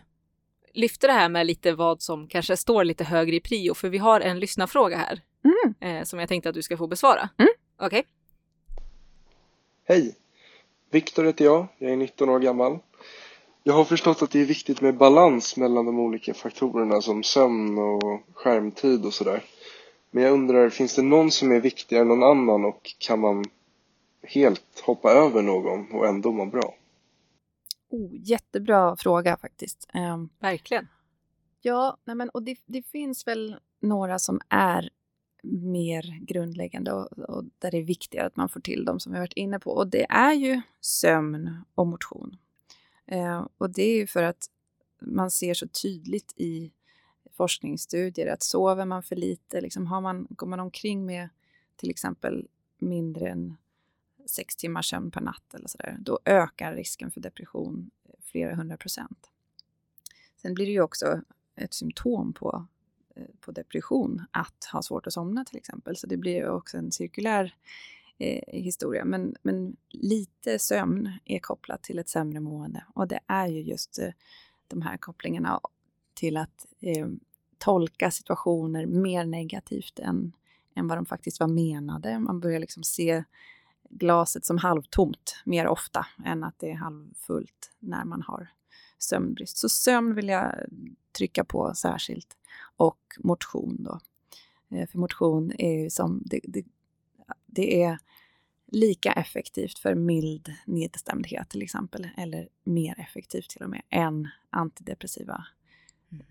lyfter det här med lite vad som kanske står lite högre i prio, för vi har en lyssnarfråga här Mm. eh, som jag tänkte att du ska få besvara. Mm. Okej? Hej! Viktor heter jag, jag är 19 år gammal. Jag har förstått att det är viktigt med balans mellan de olika faktorerna som sömn och skärmtid och sådär. Men jag undrar, finns det någon som är viktigare än någon annan och kan man helt hoppa över någon och ändå må bra? Oh, jättebra fråga faktiskt. Em, Verkligen. Ja, nej men, och det, det finns väl några som är mer grundläggande och, och där det är viktigare att man får till dem som vi har varit inne på. Och det är ju sömn och motion. Eh, och det är ju för att man ser så tydligt i forskningsstudier att sover man för lite, liksom har man, går man omkring med till exempel mindre än sex timmars sömn per natt eller sådär, då ökar risken för depression eh, flera hundra procent. Sen blir det ju också ett symptom på, eh, på depression att ha svårt att somna till exempel. Så det blir ju också en cirkulär eh, historia. Men, men lite sömn är kopplat till ett sämre mående. Och det är ju just eh, de här kopplingarna till att eh, tolka situationer mer negativt än, än vad de faktiskt var menade. Man börjar liksom se glaset som halvtomt mer ofta än att det är halvfullt när man har sömnbrist. Så sömn vill jag trycka på särskilt. Och motion då. Eh, För motion är ju som, det, det, det är lika effektivt för mild nedstämdhet till exempel, eller mer effektivt till och med, än antidepressiva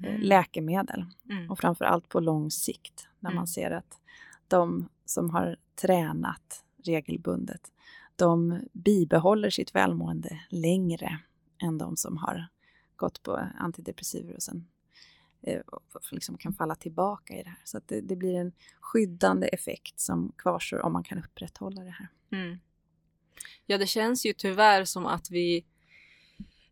eh, läkemedel. Mm. Och framför allt på lång sikt, när Mm. man ser att de som har tränat regelbundet, de bibehåller sitt välmående längre än de som har gått på antidepressiva och sen eh, liksom kan falla tillbaka i det här. Så att det, det blir en skyddande effekt som kvarstår om man kan upprätthålla det här. Mm. Ja, det känns ju tyvärr som att vi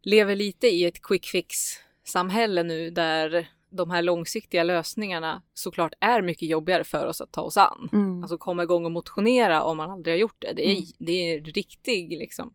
lever lite i ett quick fix-samhälle nu där de här långsiktiga lösningarna såklart är mycket jobbigare för oss att ta oss an. Mm. Alltså komma igång och motionera om man aldrig har gjort det. Det är, Mm. det är riktig, liksom,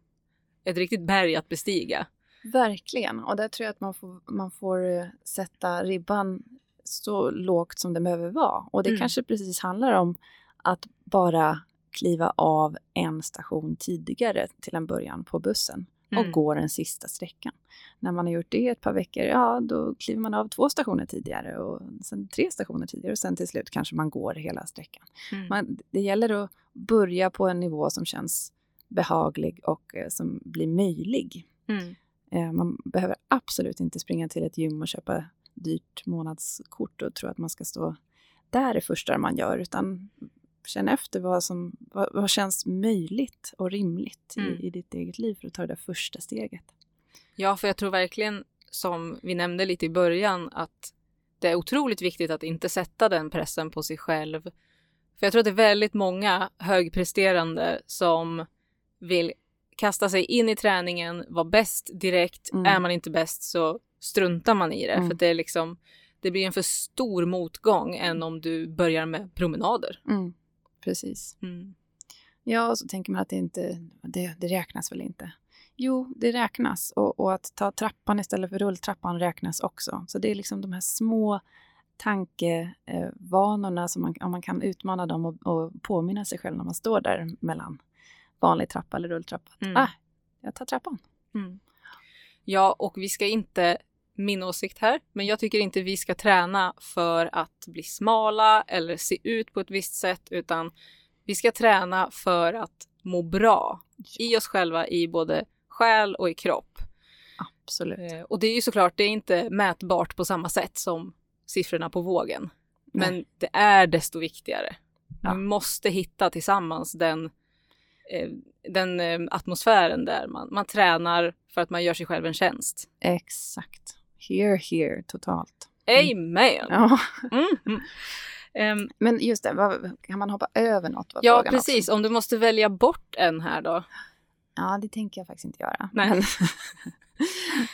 ett riktigt berg att bestiga. Verkligen, och där tror jag att man får, man får eh, sätta ribban så lågt som det behöver vara. Och det Mm. kanske precis handlar om att bara kliva av en station tidigare till en början på bussen och Mm. gå den sista sträckan. När man har gjort det ett par veckor, ja då kliver man av två stationer tidigare och sen tre stationer tidigare och sen till slut kanske man går hela sträckan. Mm. Man, det gäller att börja på en nivå som känns behaglig och eh, som blir möjlig. Mm. Eh, Man behöver absolut inte springa till ett gym och köpa dyrt månadskort och tro att man ska stå där det första man gör, utan känn efter vad som vad, vad känns möjligt och rimligt Mm. i, i ditt eget liv för att ta det där första steget. Ja, för jag tror verkligen, som vi nämnde lite i början, att det är otroligt viktigt att inte sätta den pressen på sig själv. För jag tror att det är väldigt många högpresterande som vill kasta sig in i träningen, vara bäst direkt. Mm. Är man inte bäst så struntar man i det. Mm. För det är liksom, det blir en för stor motgång än om du börjar med promenader. Mm. Precis. Mm. Ja, och så tänker man att det inte, det, det räknas väl inte. Jo, det räknas och, och att ta trappan istället för rulltrappan räknas också. Så det är liksom de här små tankevanorna som man, om man kan utmana dem och, och påminna sig själv när man står där mellan vanlig trappa eller rulltrappa. Mm. Ah, jag tar trappan. Mm. Ja, och vi ska inte, min åsikt här, men jag tycker inte vi ska träna för att bli smala eller se ut på ett visst sätt, utan vi ska träna för att må bra i oss själva, i både själ och i kropp. Absolut. Eh, och det är ju såklart, det är inte mätbart på samma sätt som siffrorna på vågen. Men Nej. det är desto viktigare. Ja. Vi måste hitta tillsammans den, eh, den eh, atmosfären där man, man tränar för att man gör sig själv en tjänst. Exakt. Here, here, totalt. Amen! Ja. Mm, mm. Ehm, Men just det, vad, kan man hoppa över något? ja, precis. också. Om du måste välja bort en här då. Ja, det tänker jag faktiskt inte göra. Nej. Men,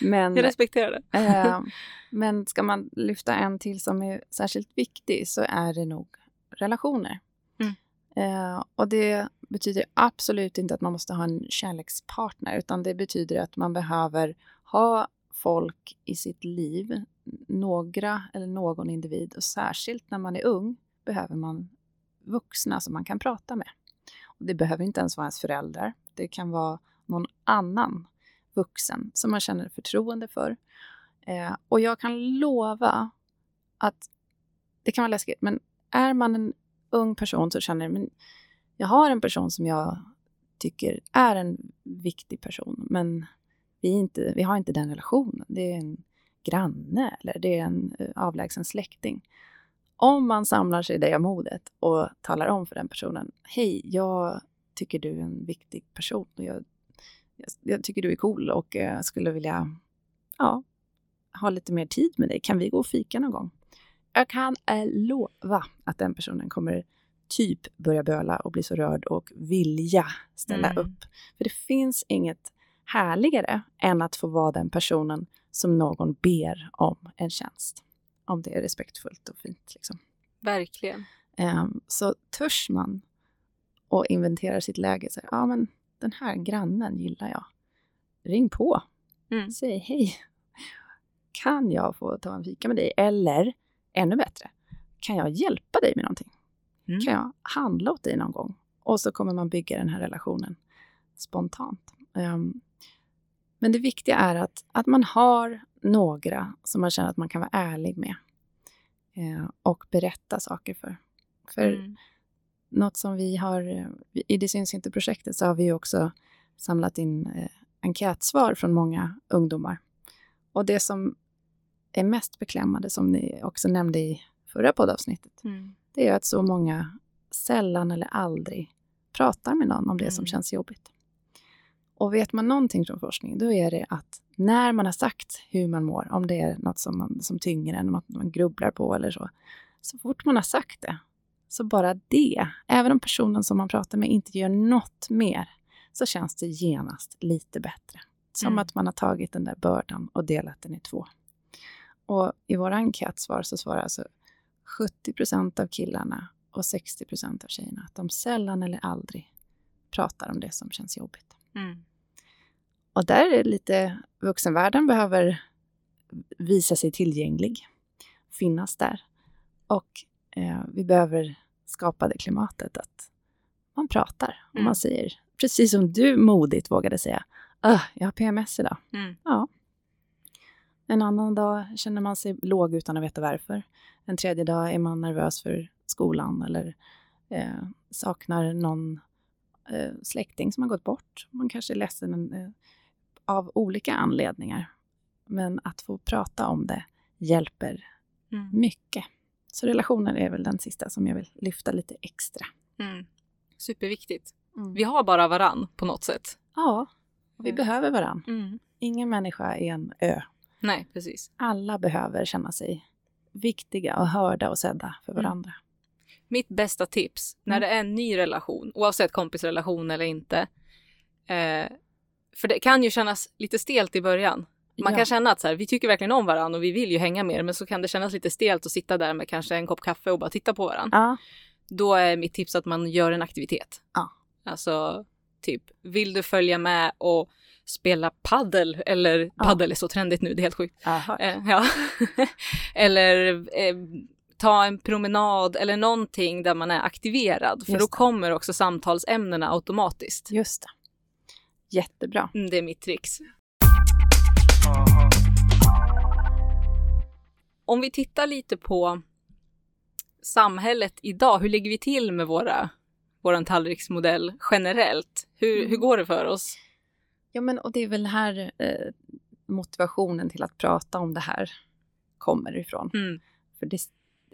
men, Jag respekterar det. eh, men ska man lyfta en till som är särskilt viktig så är det nog relationer. Mm. Eh, och det betyder absolut inte att man måste ha en kärlekspartner, utan det betyder att man behöver ha folk i sitt liv, några eller någon individ, och särskilt när man är ung behöver man vuxna som man kan prata med. Och det behöver inte ens vara ens föräldrar. Det kan vara någon annan vuxen som man känner förtroende för. Eh, och jag kan lova att det kan vara läskigt, men är man en ung person så känner men jag har en person som jag tycker är en viktig person, men vi, inte, vi har inte den relationen. Det är en granne eller det är en eh, avlägsen släkting. Om man samlar sig det modet och talar om för den personen, hej, jag tycker du är en viktig person och jag, jag, jag tycker du är cool och eh, skulle vilja ja, ha lite mer tid med dig. Kan vi gå och fika någon gång? Jag kan eh, lova att den personen kommer typ börja böla och bli så rörd och vilja ställa Mm. upp. För det finns inget härligare än att få vara den personen som någon ber om en tjänst. Om det är respektfullt och fint. Liksom. Verkligen. Ehm, så törs man och inventerar sitt läge. Så, ja, men den här grannen gillar jag. Ring på. Mm. Säg hej. Kan jag få ta en fika med dig? Eller ännu bättre, kan jag hjälpa dig med någonting? Mm. Kan jag handla åt dig någon gång? Och så kommer man bygga den här relationen spontant. Ehm, men det viktiga är att, att man har några som man känner att man kan vara ärlig med eh, och berätta saker för. För Mm. något som vi har, i Det syns inte-projektet så har vi också samlat in eh, enkätsvar från många ungdomar. Och det som är mest beklämmande, som ni också nämnde i förra poddavsnittet, Mm. det är att så många sällan eller aldrig pratar med någon om det som Mm. känns jobbigt. Och vet man någonting från forskning, då är det att när man har sagt hur man mår, om det är något som, man, som tynger en, något man grubblar på eller så, så fort man har sagt det, så bara det, även om personen som man pratar med inte gör något mer, så känns det genast lite bättre. Som Mm. att man har tagit den där bördan och delat den i två. Och i våra enkätsvar så svarar alltså 70 procent av killarna och 60 procent av tjejerna att de sällan eller aldrig pratar om det som känns jobbigt. Mm. Och där är det lite, vuxenvärlden behöver visa sig tillgänglig, finnas där. Och eh, vi behöver skapa det klimatet att man pratar och Mm. man säger, precis som du modigt vågade säga, "Öh, jag har PMS idag. Mm. Ja. En annan dag känner man sig låg utan att veta varför. En tredje dag är man nervös för skolan eller eh, saknar någon eh, släkting som har gått bort. Man kanske är ledsen eh, av olika anledningar. Men att få prata om det hjälper Mm. mycket. Så relationer är väl den sista som jag vill lyfta lite extra. Mm. Superviktigt. Mm. Vi har bara varann på något sätt. Ja, vi Mm. behöver varann. Mm. Ingen människa är en ö. Nej, precis. Alla behöver känna sig viktiga och hörda och sedda för Mm. varandra. Mitt bästa tips när Mm. det är en ny relation, oavsett kompisrelation eller inte. Eh, för det kan ju kännas lite stelt i början. Man Ja. kan känna att så här, vi tycker verkligen om varandra och vi vill ju hänga mer, men så kan det kännas lite stelt att sitta där med kanske en kopp kaffe och bara titta på varandra. Ja, Då är mitt tips att man gör en aktivitet. Ja. Alltså, typ, vill du följa med och spela paddel? Eller paddel är så trendigt nu, det är helt sjukt. Eh, ja. eller eh, ta en promenad eller någonting där man är aktiverad. För då kommer också samtalsämnena automatiskt. Just det. Jättebra. Mm, det är mitt trix. Om vi tittar lite på samhället idag, hur ligger vi till med våra, vår tallriksmodell generellt? Hur, Mm. hur går det för oss? Ja, men och det är väl här eh, motivationen till att prata om det här kommer ifrån. Mm. För det,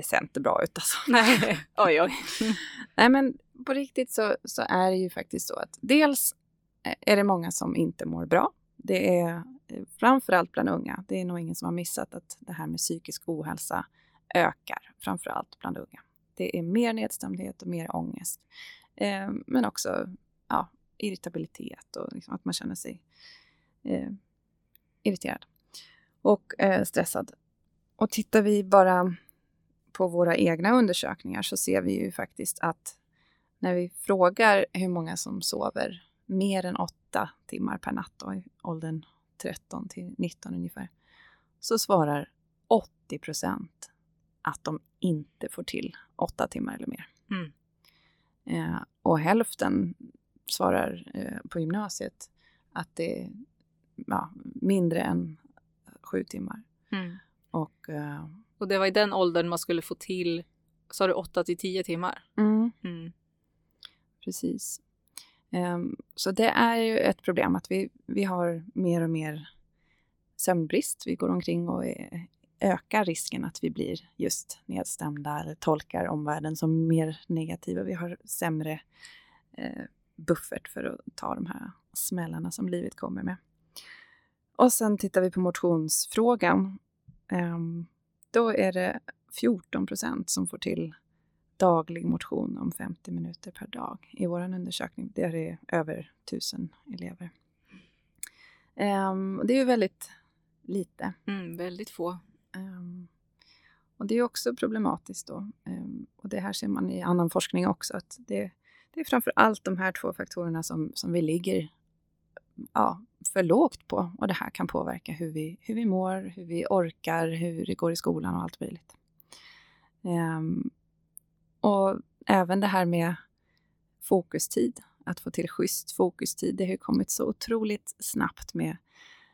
det ser inte bra ut alltså. Nej, oj oj. Nej, men på riktigt så, så är det ju faktiskt så att dels eh, är det många som inte mår bra. Det är eh, framförallt bland unga. Det är nog ingen som har missat att det här med psykisk ohälsa ökar, framförallt bland unga. Det är mer nedstämdhet och mer ångest. Eh, men också ja, irritabilitet och liksom att man känner sig eh, irriterad och eh, stressad. Och tittar vi bara på våra egna undersökningar så ser vi ju faktiskt att när vi frågar hur många som sover mer än åtta timmar per natt då, i åldern 13 till 19 ungefär, så svarar 80 procent att de inte får till åtta timmar eller mer. Mm. Eh, och hälften svarar eh, på gymnasiet att det är ja, mindre än sju timmar. Mm. Och eh, Och det var i den åldern man skulle få till, sa du 8 till 10 timmar? mm, Mm. Precis. Ehm, så det är ju ett problem att vi, vi har mer och mer sömnbrist. Vi går omkring och är, ökar risken att vi blir just nedstämda eller tolkar omvärlden som mer negativa. Vi har sämre eh, buffert för att ta de här smällarna som livet kommer med. Och sen tittar vi på motionsfrågan. Ehm, då är det 14 procent som får till daglig motion om 50 minuter per dag i vår undersökning. Det är över 1000 elever. Och det är ju väldigt lite. Mm, väldigt få. Ehm, och det är också problematiskt då. Ehm, och det här ser man i annan forskning också. att Det, det är framför allt de här två faktorerna som, som vi ligger ja, för lågt på. Och det här kan påverka hur vi, hur vi mår, hur vi orkar, hur det går i skolan och allt möjligt. Um, och även det här med fokustid, att få till schysst fokustid. Det har ju kommit så otroligt snabbt med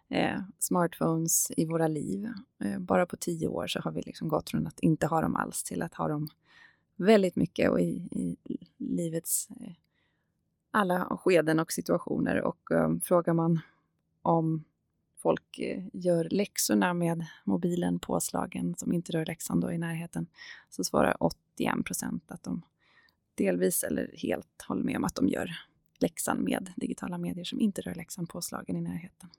eh, smartphones i våra liv. Eh, bara på tio år så har vi liksom gått från att inte ha dem alls till att ha dem väldigt mycket och i, i livets eh, alla skeden och situationer. Och eh, frågar man om folk eh, gör läxorna med mobilen påslagen som inte rör läxan då i närheten så svarar 81 procent att de delvis eller helt håller med om att de gör läxan med digitala medier som inte rör läxan påslagen i närheten.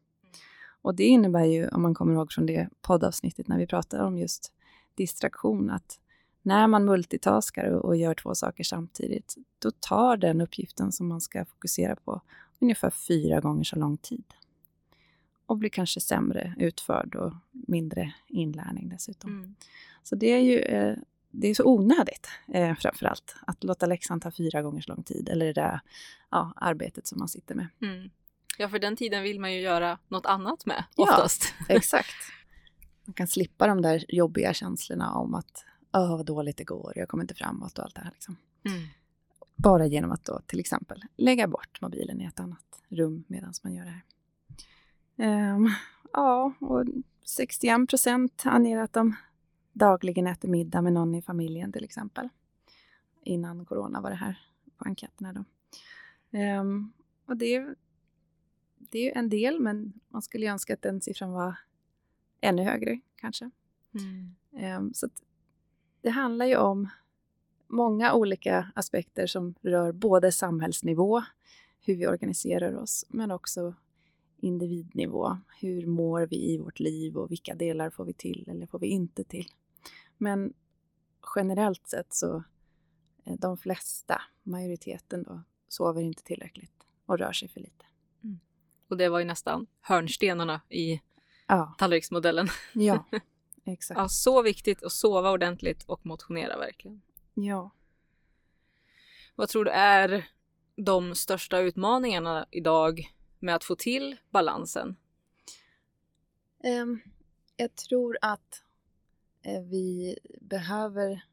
Och det innebär ju, om man kommer ihåg från det poddavsnittet när vi pratade om just distraktion, att när man multitaskar och, och gör två saker samtidigt, då tar den uppgiften som man ska fokusera på ungefär fyra gånger så lång tid. Och blir kanske sämre utförd och mindre inlärning dessutom. Mm. Så det är ju eh, det är så onödigt, eh, framför allt, att låta läxan ta fyra gånger så lång tid, eller det där ja, arbetet som man sitter med. Mm. Ja, för den tiden vill man ju göra något annat med Ja. oftast. Exakt. Man kan slippa de där jobbiga känslorna om att Åh, vad dåligt det går, jag kommer inte framåt och allt det här. Liksom. Mm. Bara genom att då till exempel lägga bort mobilen i ett annat rum medan man gör det här. Ehm, ja, och 61 procent anger att de dagligen äter middag med någon i familjen till exempel. Innan corona var det här på enkäterna då. Ehm, och det, är- det är ju en del, men man skulle ju önska att den siffran var ännu högre kanske. Mm. Ehm, Så det handlar ju om många olika aspekter som rör både samhällsnivå, hur vi organiserar oss, men också individnivå. Hur mår vi i vårt liv och vilka delar får vi till eller får vi inte till? Men generellt sett så eh, de flesta, majoriteten då, sover inte tillräckligt och rör sig för lite. Och det var ju nästan hörnstenarna i Ja, tallriksmodellen. ja exakt. Ja, så viktigt att sova ordentligt och motionera verkligen. Ja. Vad tror du är de största utmaningarna idag med att få till balansen? Ehm, jag tror att eh, vi behöver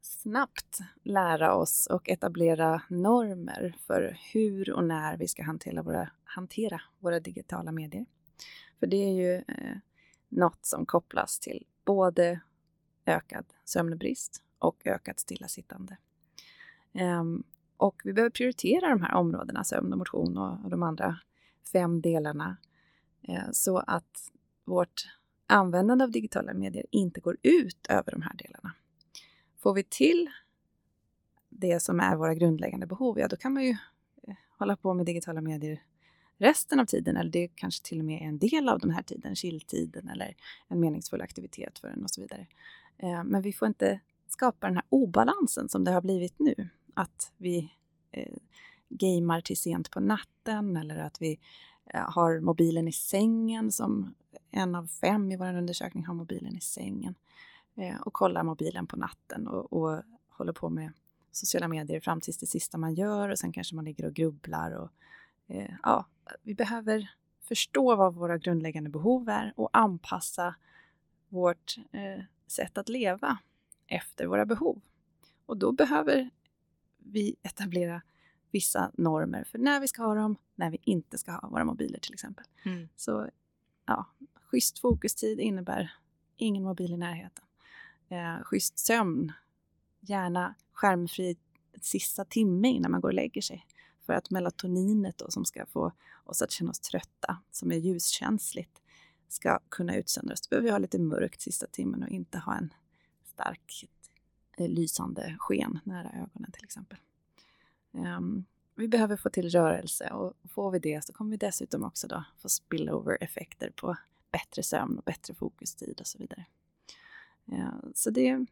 snabbt lära oss och etablera normer för hur och när vi ska hantera våra, hantera våra digitala medier. För det är ju eh, något som kopplas till både ökad sömnbrist och ökat stillasittande. Ehm, och vi behöver prioritera de här områdena, sömn och motion och, och de andra fem delarna, eh, så att vårt användande av digitala medier inte går ut över de här delarna. Får vi till det som är våra grundläggande behov, ja då kan man ju eh, hålla på med digitala medier resten av tiden, eller det kanske till och med är en del av den här tiden, chilltiden eller en meningsfull aktivitet för en och så vidare. Eh, men vi får inte skapa den här obalansen som det har blivit nu, att vi eh, gamer till sent på natten eller att vi eh, har mobilen i sängen som en av fem i vår undersökning har mobilen i sängen eh, och kollar mobilen på natten och, och håller på med sociala medier fram tills det sista man gör och sen kanske man ligger och grubblar och eh, ja, vi behöver förstå vad våra grundläggande behov är och anpassa vårt eh, sätt att leva efter våra behov. Och då behöver vi etablera vissa normer för när vi ska ha dem, när vi inte ska ha våra mobiler till exempel. Mm. Så ja, schysst fokustid innebär ingen mobil i närheten. Eh, schysst sömn, gärna skärmfri sista timme innan man går och lägger sig. För att melatoninet då, som ska få oss att känna oss trötta, som är ljuskänsligt, ska kunna utsöndras. Då behöver vi ha lite mörkt sista timmen och inte ha en stark Eh, lysande sken nära ögonen till exempel. Um, vi behöver få till rörelse och får vi det så kommer vi dessutom också då få spillover-effekter på bättre sömn och bättre fokustid och så vidare. Uh, Så det är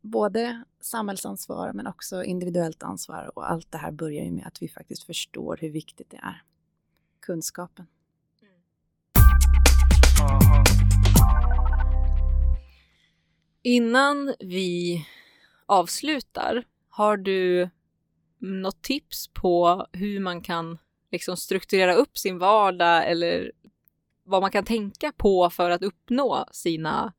både samhällsansvar men också individuellt ansvar och allt det här börjar ju med att vi faktiskt förstår hur viktigt det är. Kunskapen. Mm. Innan vi avslutar, har du något tips på hur man kan liksom strukturera upp sin vardag eller vad man kan tänka på för att uppnå sina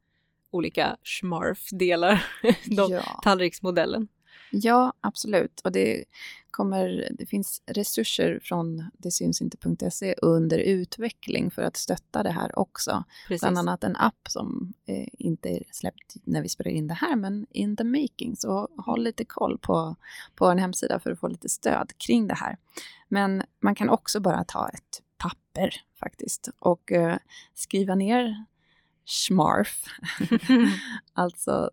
olika smurf-delar, de, Ja. tallriksmodellen? Ja, absolut. Och det, kommer, det finns resurser från detsynsinte.se under utveckling för att stötta det här också. Precis. Bland annat en app som eh, inte är släppt när vi spelar in det här, men in the making. Så håll lite koll på, på en hemsida för att få lite stöd kring det här. Men man kan också bara ta ett papper faktiskt och eh, skriva ner schmarf. alltså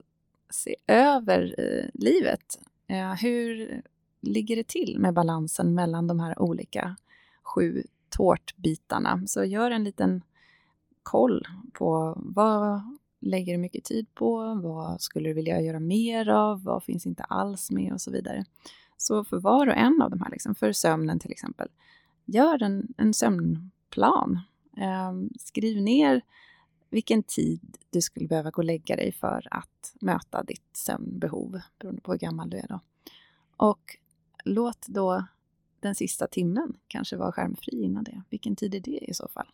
se över eh, livet. Eh, hur ligger det till med balansen mellan de här olika sju tårtbitarna? Så gör en liten koll på vad lägger du mycket tid på? Vad skulle du vilja göra mer av? Vad finns inte alls med och så vidare. Så för var och en av de här, liksom, för sömnen till exempel, gör en, en sömnplan. Eh, skriv ner vilken tid du skulle behöva gå och lägga dig för att möta ditt sömnbehov, beroende på hur gammal du är då. Och låt då den sista timmen kanske vara skärmfri innan det. Vilken tid är det i så fall?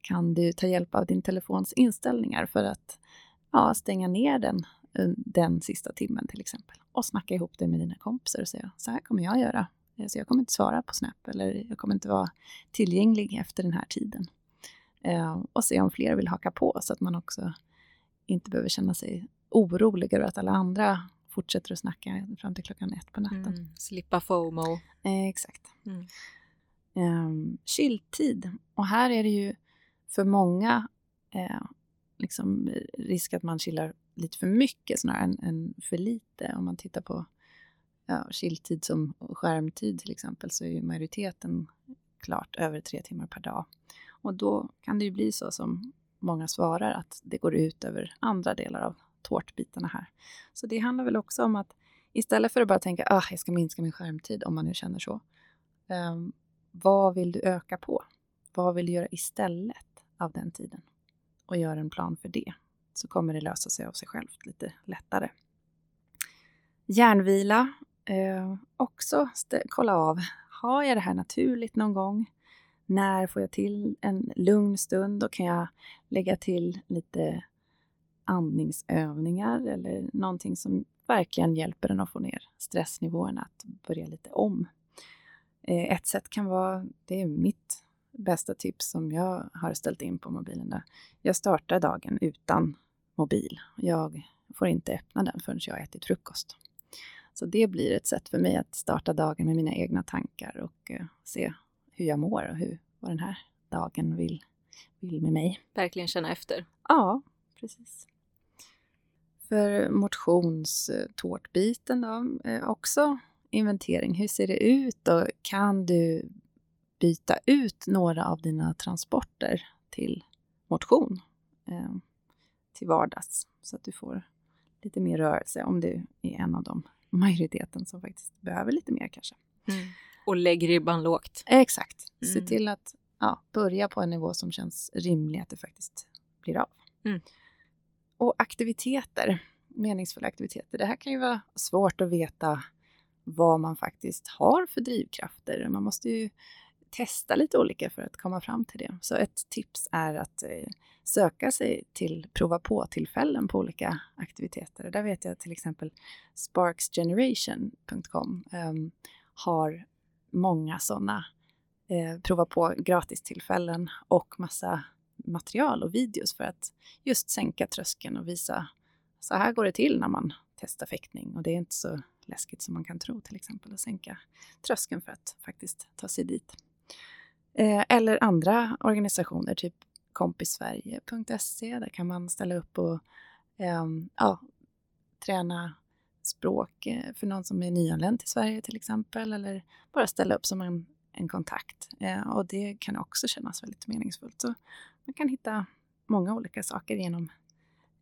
Kan du ta hjälp av din telefons inställningar för att ja, stänga ner den eh, den sista timmen till exempel och snacka ihop det med dina kompisar och säga så här kommer jag göra. Eh, så jag kommer inte svara på Snap eller jag kommer inte vara tillgänglig efter den här tiden. Eh, och se om fler vill haka på så att man också inte behöver känna sig orolig över att alla andra fortsätter att snacka fram till klockan ett på natten. Mm, slippa FOMO. Eh, exakt. Mm. Um, chilltid. Och här är det ju för många eh, liksom risk att man chillar lite för mycket snarare än, än för lite. Om man tittar på ja, chilltid som skärmtid till exempel så är ju majoriteten klart över tre timmar per dag. Och då kan det ju bli så som många svarar att det går ut över andra delar av tårtbitarna här. Så det handlar väl också om att istället för att bara tänka att ah, jag ska minska min skärmtid om man nu känner så. Um, vad vill du öka på? Vad vill du göra istället av den tiden? Och gör en plan för det. Så kommer det lösa sig av sig självt lite lättare. Järnvila. Eh, också kolla av. Har jag det här naturligt någon gång? När får jag till en lugn stund? Då kan jag lägga till lite andningsövningar eller någonting som verkligen hjälper en att få ner stressnivåerna, att börja lite om. Eh, ett sätt kan vara, det är mitt bästa tips som jag har ställt in på mobilen. Där. Jag startar dagen utan mobil. Jag får inte öppna den förrän jag har ätit frukost. Så det blir ett sätt för mig att starta dagen med mina egna tankar och eh, se hur jag mår och hur, vad den här dagen vill, vill med mig. Verkligen känna efter. Ja, precis. För motionstårtbiten då, eh, också inventering. Hur ser det ut och kan du byta ut några av dina transporter till motion eh, till vardags så att du får lite mer rörelse om du är en av de majoriteten som faktiskt behöver lite mer kanske. Mm. Och lägg ribban lågt. Exakt. Mm. Se till att ja, börja på en nivå som känns rimlig att det faktiskt blir av. Mm. Och aktiviteter, meningsfulla aktiviteter. Det här kan ju vara svårt att veta vad man faktiskt har för drivkrafter. Man måste ju testa lite olika för att komma fram till det. Så ett tips är att eh, söka sig till prova på-tillfällen på olika aktiviteter. Där vet jag till exempel sparksgeneration.com eh, har många sådana eh, prova på gratistillfällen och massa material och videos för att just sänka tröskeln och visa så här går det till när man testar fäktning och det är inte så läskigt som man kan tro till exempel att sänka tröskeln för att faktiskt ta sig dit. Eh, eller andra organisationer, typ kompissverige.se. Där kan man ställa upp och eh, ja, träna språk eh, för någon som är nyanländ till Sverige till exempel. Eller bara ställa upp som en, en kontakt. Eh, och det kan också kännas väldigt meningsfullt. Så man kan hitta många olika saker genom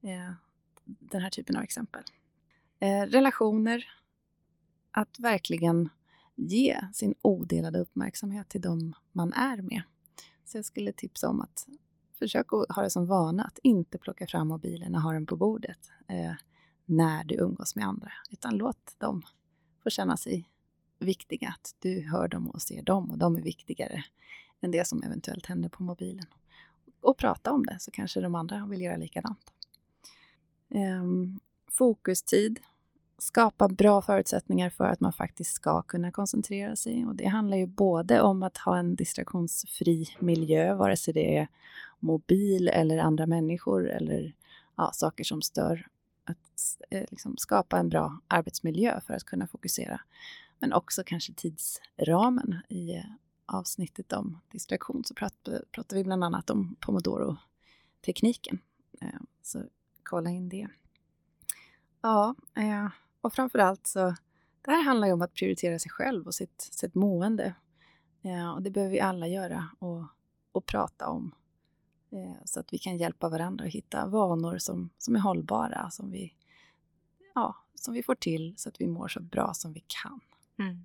eh, den här typen av exempel. Relationer. Att verkligen ge sin odelade uppmärksamhet till dem man är med. Så jag skulle tipsa om att försöka ha det som vana att inte plocka fram mobilen och ha den på bordet eh, när du umgås med andra, utan låt dem få känna sig viktiga, att du hör dem och ser dem och de är viktigare än det som eventuellt händer på mobilen. Och prata om det så kanske de andra vill göra likadant. Um, fokustid skapa bra förutsättningar för att man faktiskt ska kunna koncentrera sig. Och det handlar ju både om att ha en distraktionsfri miljö, vare sig det är mobil eller andra människor eller ja, saker som stör. Att eh, liksom skapa en bra arbetsmiljö för att kunna fokusera. Men också kanske tidsramen. I eh, avsnittet om distraktion så pratar, pratar vi bland annat om pomodoro-tekniken. Eh, så kolla in det. Ja, eh, och framför allt så det här handlar ju om att prioritera sig själv och sitt, sitt mående. Eh, och det behöver vi alla göra och, och prata om. Eh, så att vi kan hjälpa varandra att hitta vanor som, som är hållbara, som vi, ja, som vi får till så att vi mår så bra som vi kan. Mm.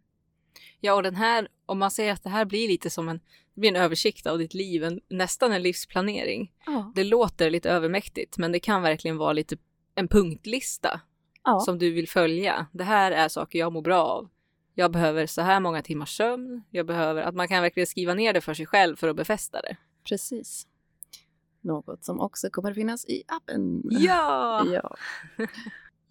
Ja, och den här, om man säger att det här blir lite som en, det blir en översikt av ditt liv, en, nästan en livsplanering. Ja. Det låter lite övermäktigt, men det kan verkligen vara lite en punktlista Ja. som du vill följa. Det här är saker jag mår bra av. Jag behöver så här många timmars sömn. Jag behöver att man kan verkligen skriva ner det för sig själv för att befästa det. Precis. Något som också kommer att finnas i appen. Ja! ja.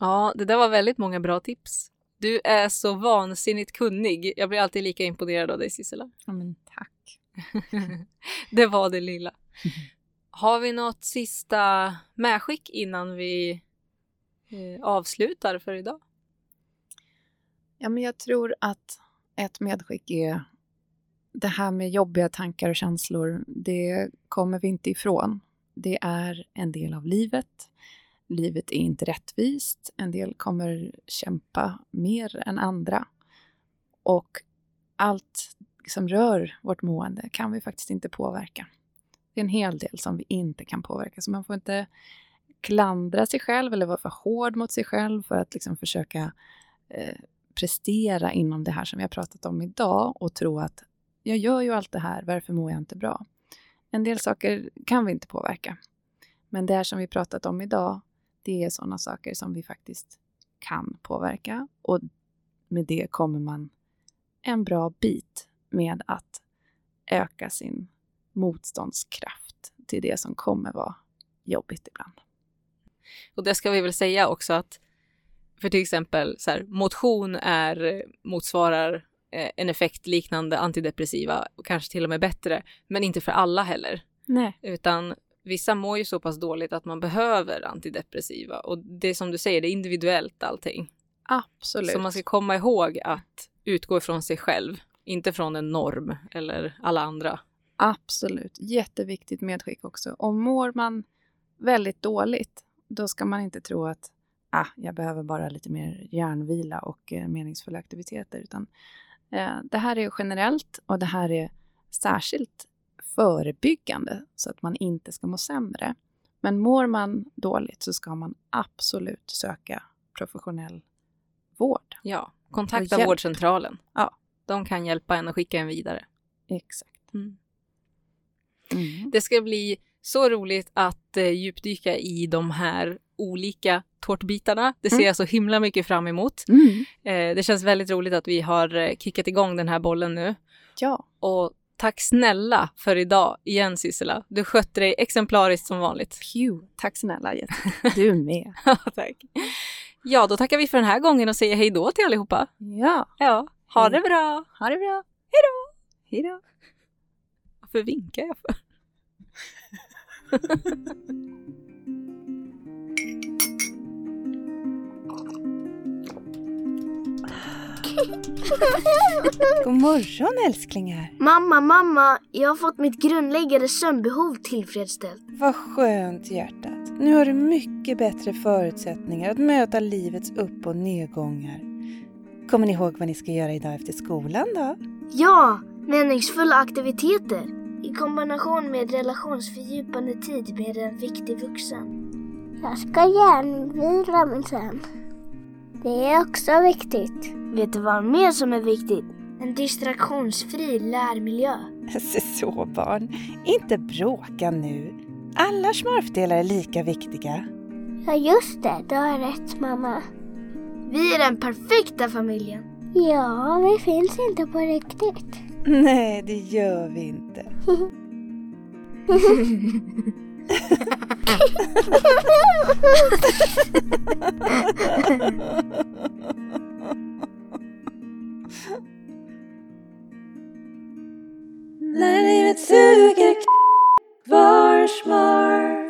Ja, det där var väldigt många bra tips. Du är så vansinnigt kunnig. Jag blir alltid lika imponerad av dig Sissela. ja men tack. det var det lilla. Har vi något sista medskick innan vi eh, avslutar för idag? Ja, men jag tror att ett medskick är det här med jobbiga tankar och känslor, det kommer vi inte ifrån. Det är en del av livet. Livet är inte rättvist. En del kommer kämpa mer än andra. Och allt som rör vårt mående kan vi faktiskt inte påverka. Det är en hel del som vi inte kan påverka, så man får inte klandra sig själv eller vara för hård mot sig själv för att liksom försöka eh, prestera inom det här som vi har pratat om idag och tro att jag gör ju allt det här, varför mår jag inte bra? En del saker kan vi inte påverka. Men det här som vi pratat om idag, det är sådana saker som vi faktiskt kan påverka och med det kommer man en bra bit med att öka sin motståndskraft till det som kommer vara jobbigt ibland. Och det ska vi väl säga också att för till exempel så här, motion är, eh, motsvarar en effekt liknande antidepressiva och kanske till och med bättre, men inte för alla heller. Nej. Utan vissa mår ju så pass dåligt att man behöver antidepressiva och det är som du säger, det är individuellt allting. Absolut. Så man ska komma ihåg att utgå ifrån sig själv, inte från en norm eller alla andra. Absolut. Jätteviktigt medskick också. Och mår man väldigt dåligt, då ska man inte tro att ah, jag behöver bara lite mer hjärnvila och eh, meningsfulla aktiviteter. Utan, eh, det här är generellt och det här är särskilt förebyggande så att man inte ska må sämre. Men mår man dåligt så ska man absolut söka professionell vård. Ja, kontakta vårdcentralen. Ja. De kan hjälpa en och skicka en vidare. Exakt. Mm. Mm. Det ska bli så roligt att eh, djupdyka i de här olika tårtbitarna. Det ser Mm. jag så himla mycket fram emot. Mm. Eh, det känns väldigt roligt att vi har eh, kickat igång den här bollen nu. Ja. Och tack snälla för idag igen Sissela. Du skötte dig exemplariskt som vanligt. Phew. Tack snälla Jessica. Du med. Ja, tack. Ja, då tackar vi för den här gången och säger hej då till allihopa. Ja. Ja, ha Hej. det bra. Ha det bra. Hej då. Hej då. Varför vinkar jag för? God morgon älsklingar. Mamma, mamma, jag har fått mitt grundläggande sömnbehov tillfredsställt. Vad skönt hjärtat. Nu har du mycket bättre förutsättningar att möta livets upp och nedgångar. Kommer ni ihåg vad ni ska göra idag efter skolan då? Ja, meningsfulla aktiviteter i kombination med relationsfördjupande tid med en viktig vuxen. Jag ska järnvila minsann. Det är också viktigt. Vet du vad mer som är viktigt? En distraktionsfri lärmiljö. Se så barn, inte bråka nu. Alla smurfdelar är lika viktiga. Ja, just det. Du har rätt, mamma. Vi är den perfekta familjen. Ja, vi finns inte på riktigt. Nej, det gör vi inte. När livet to get smart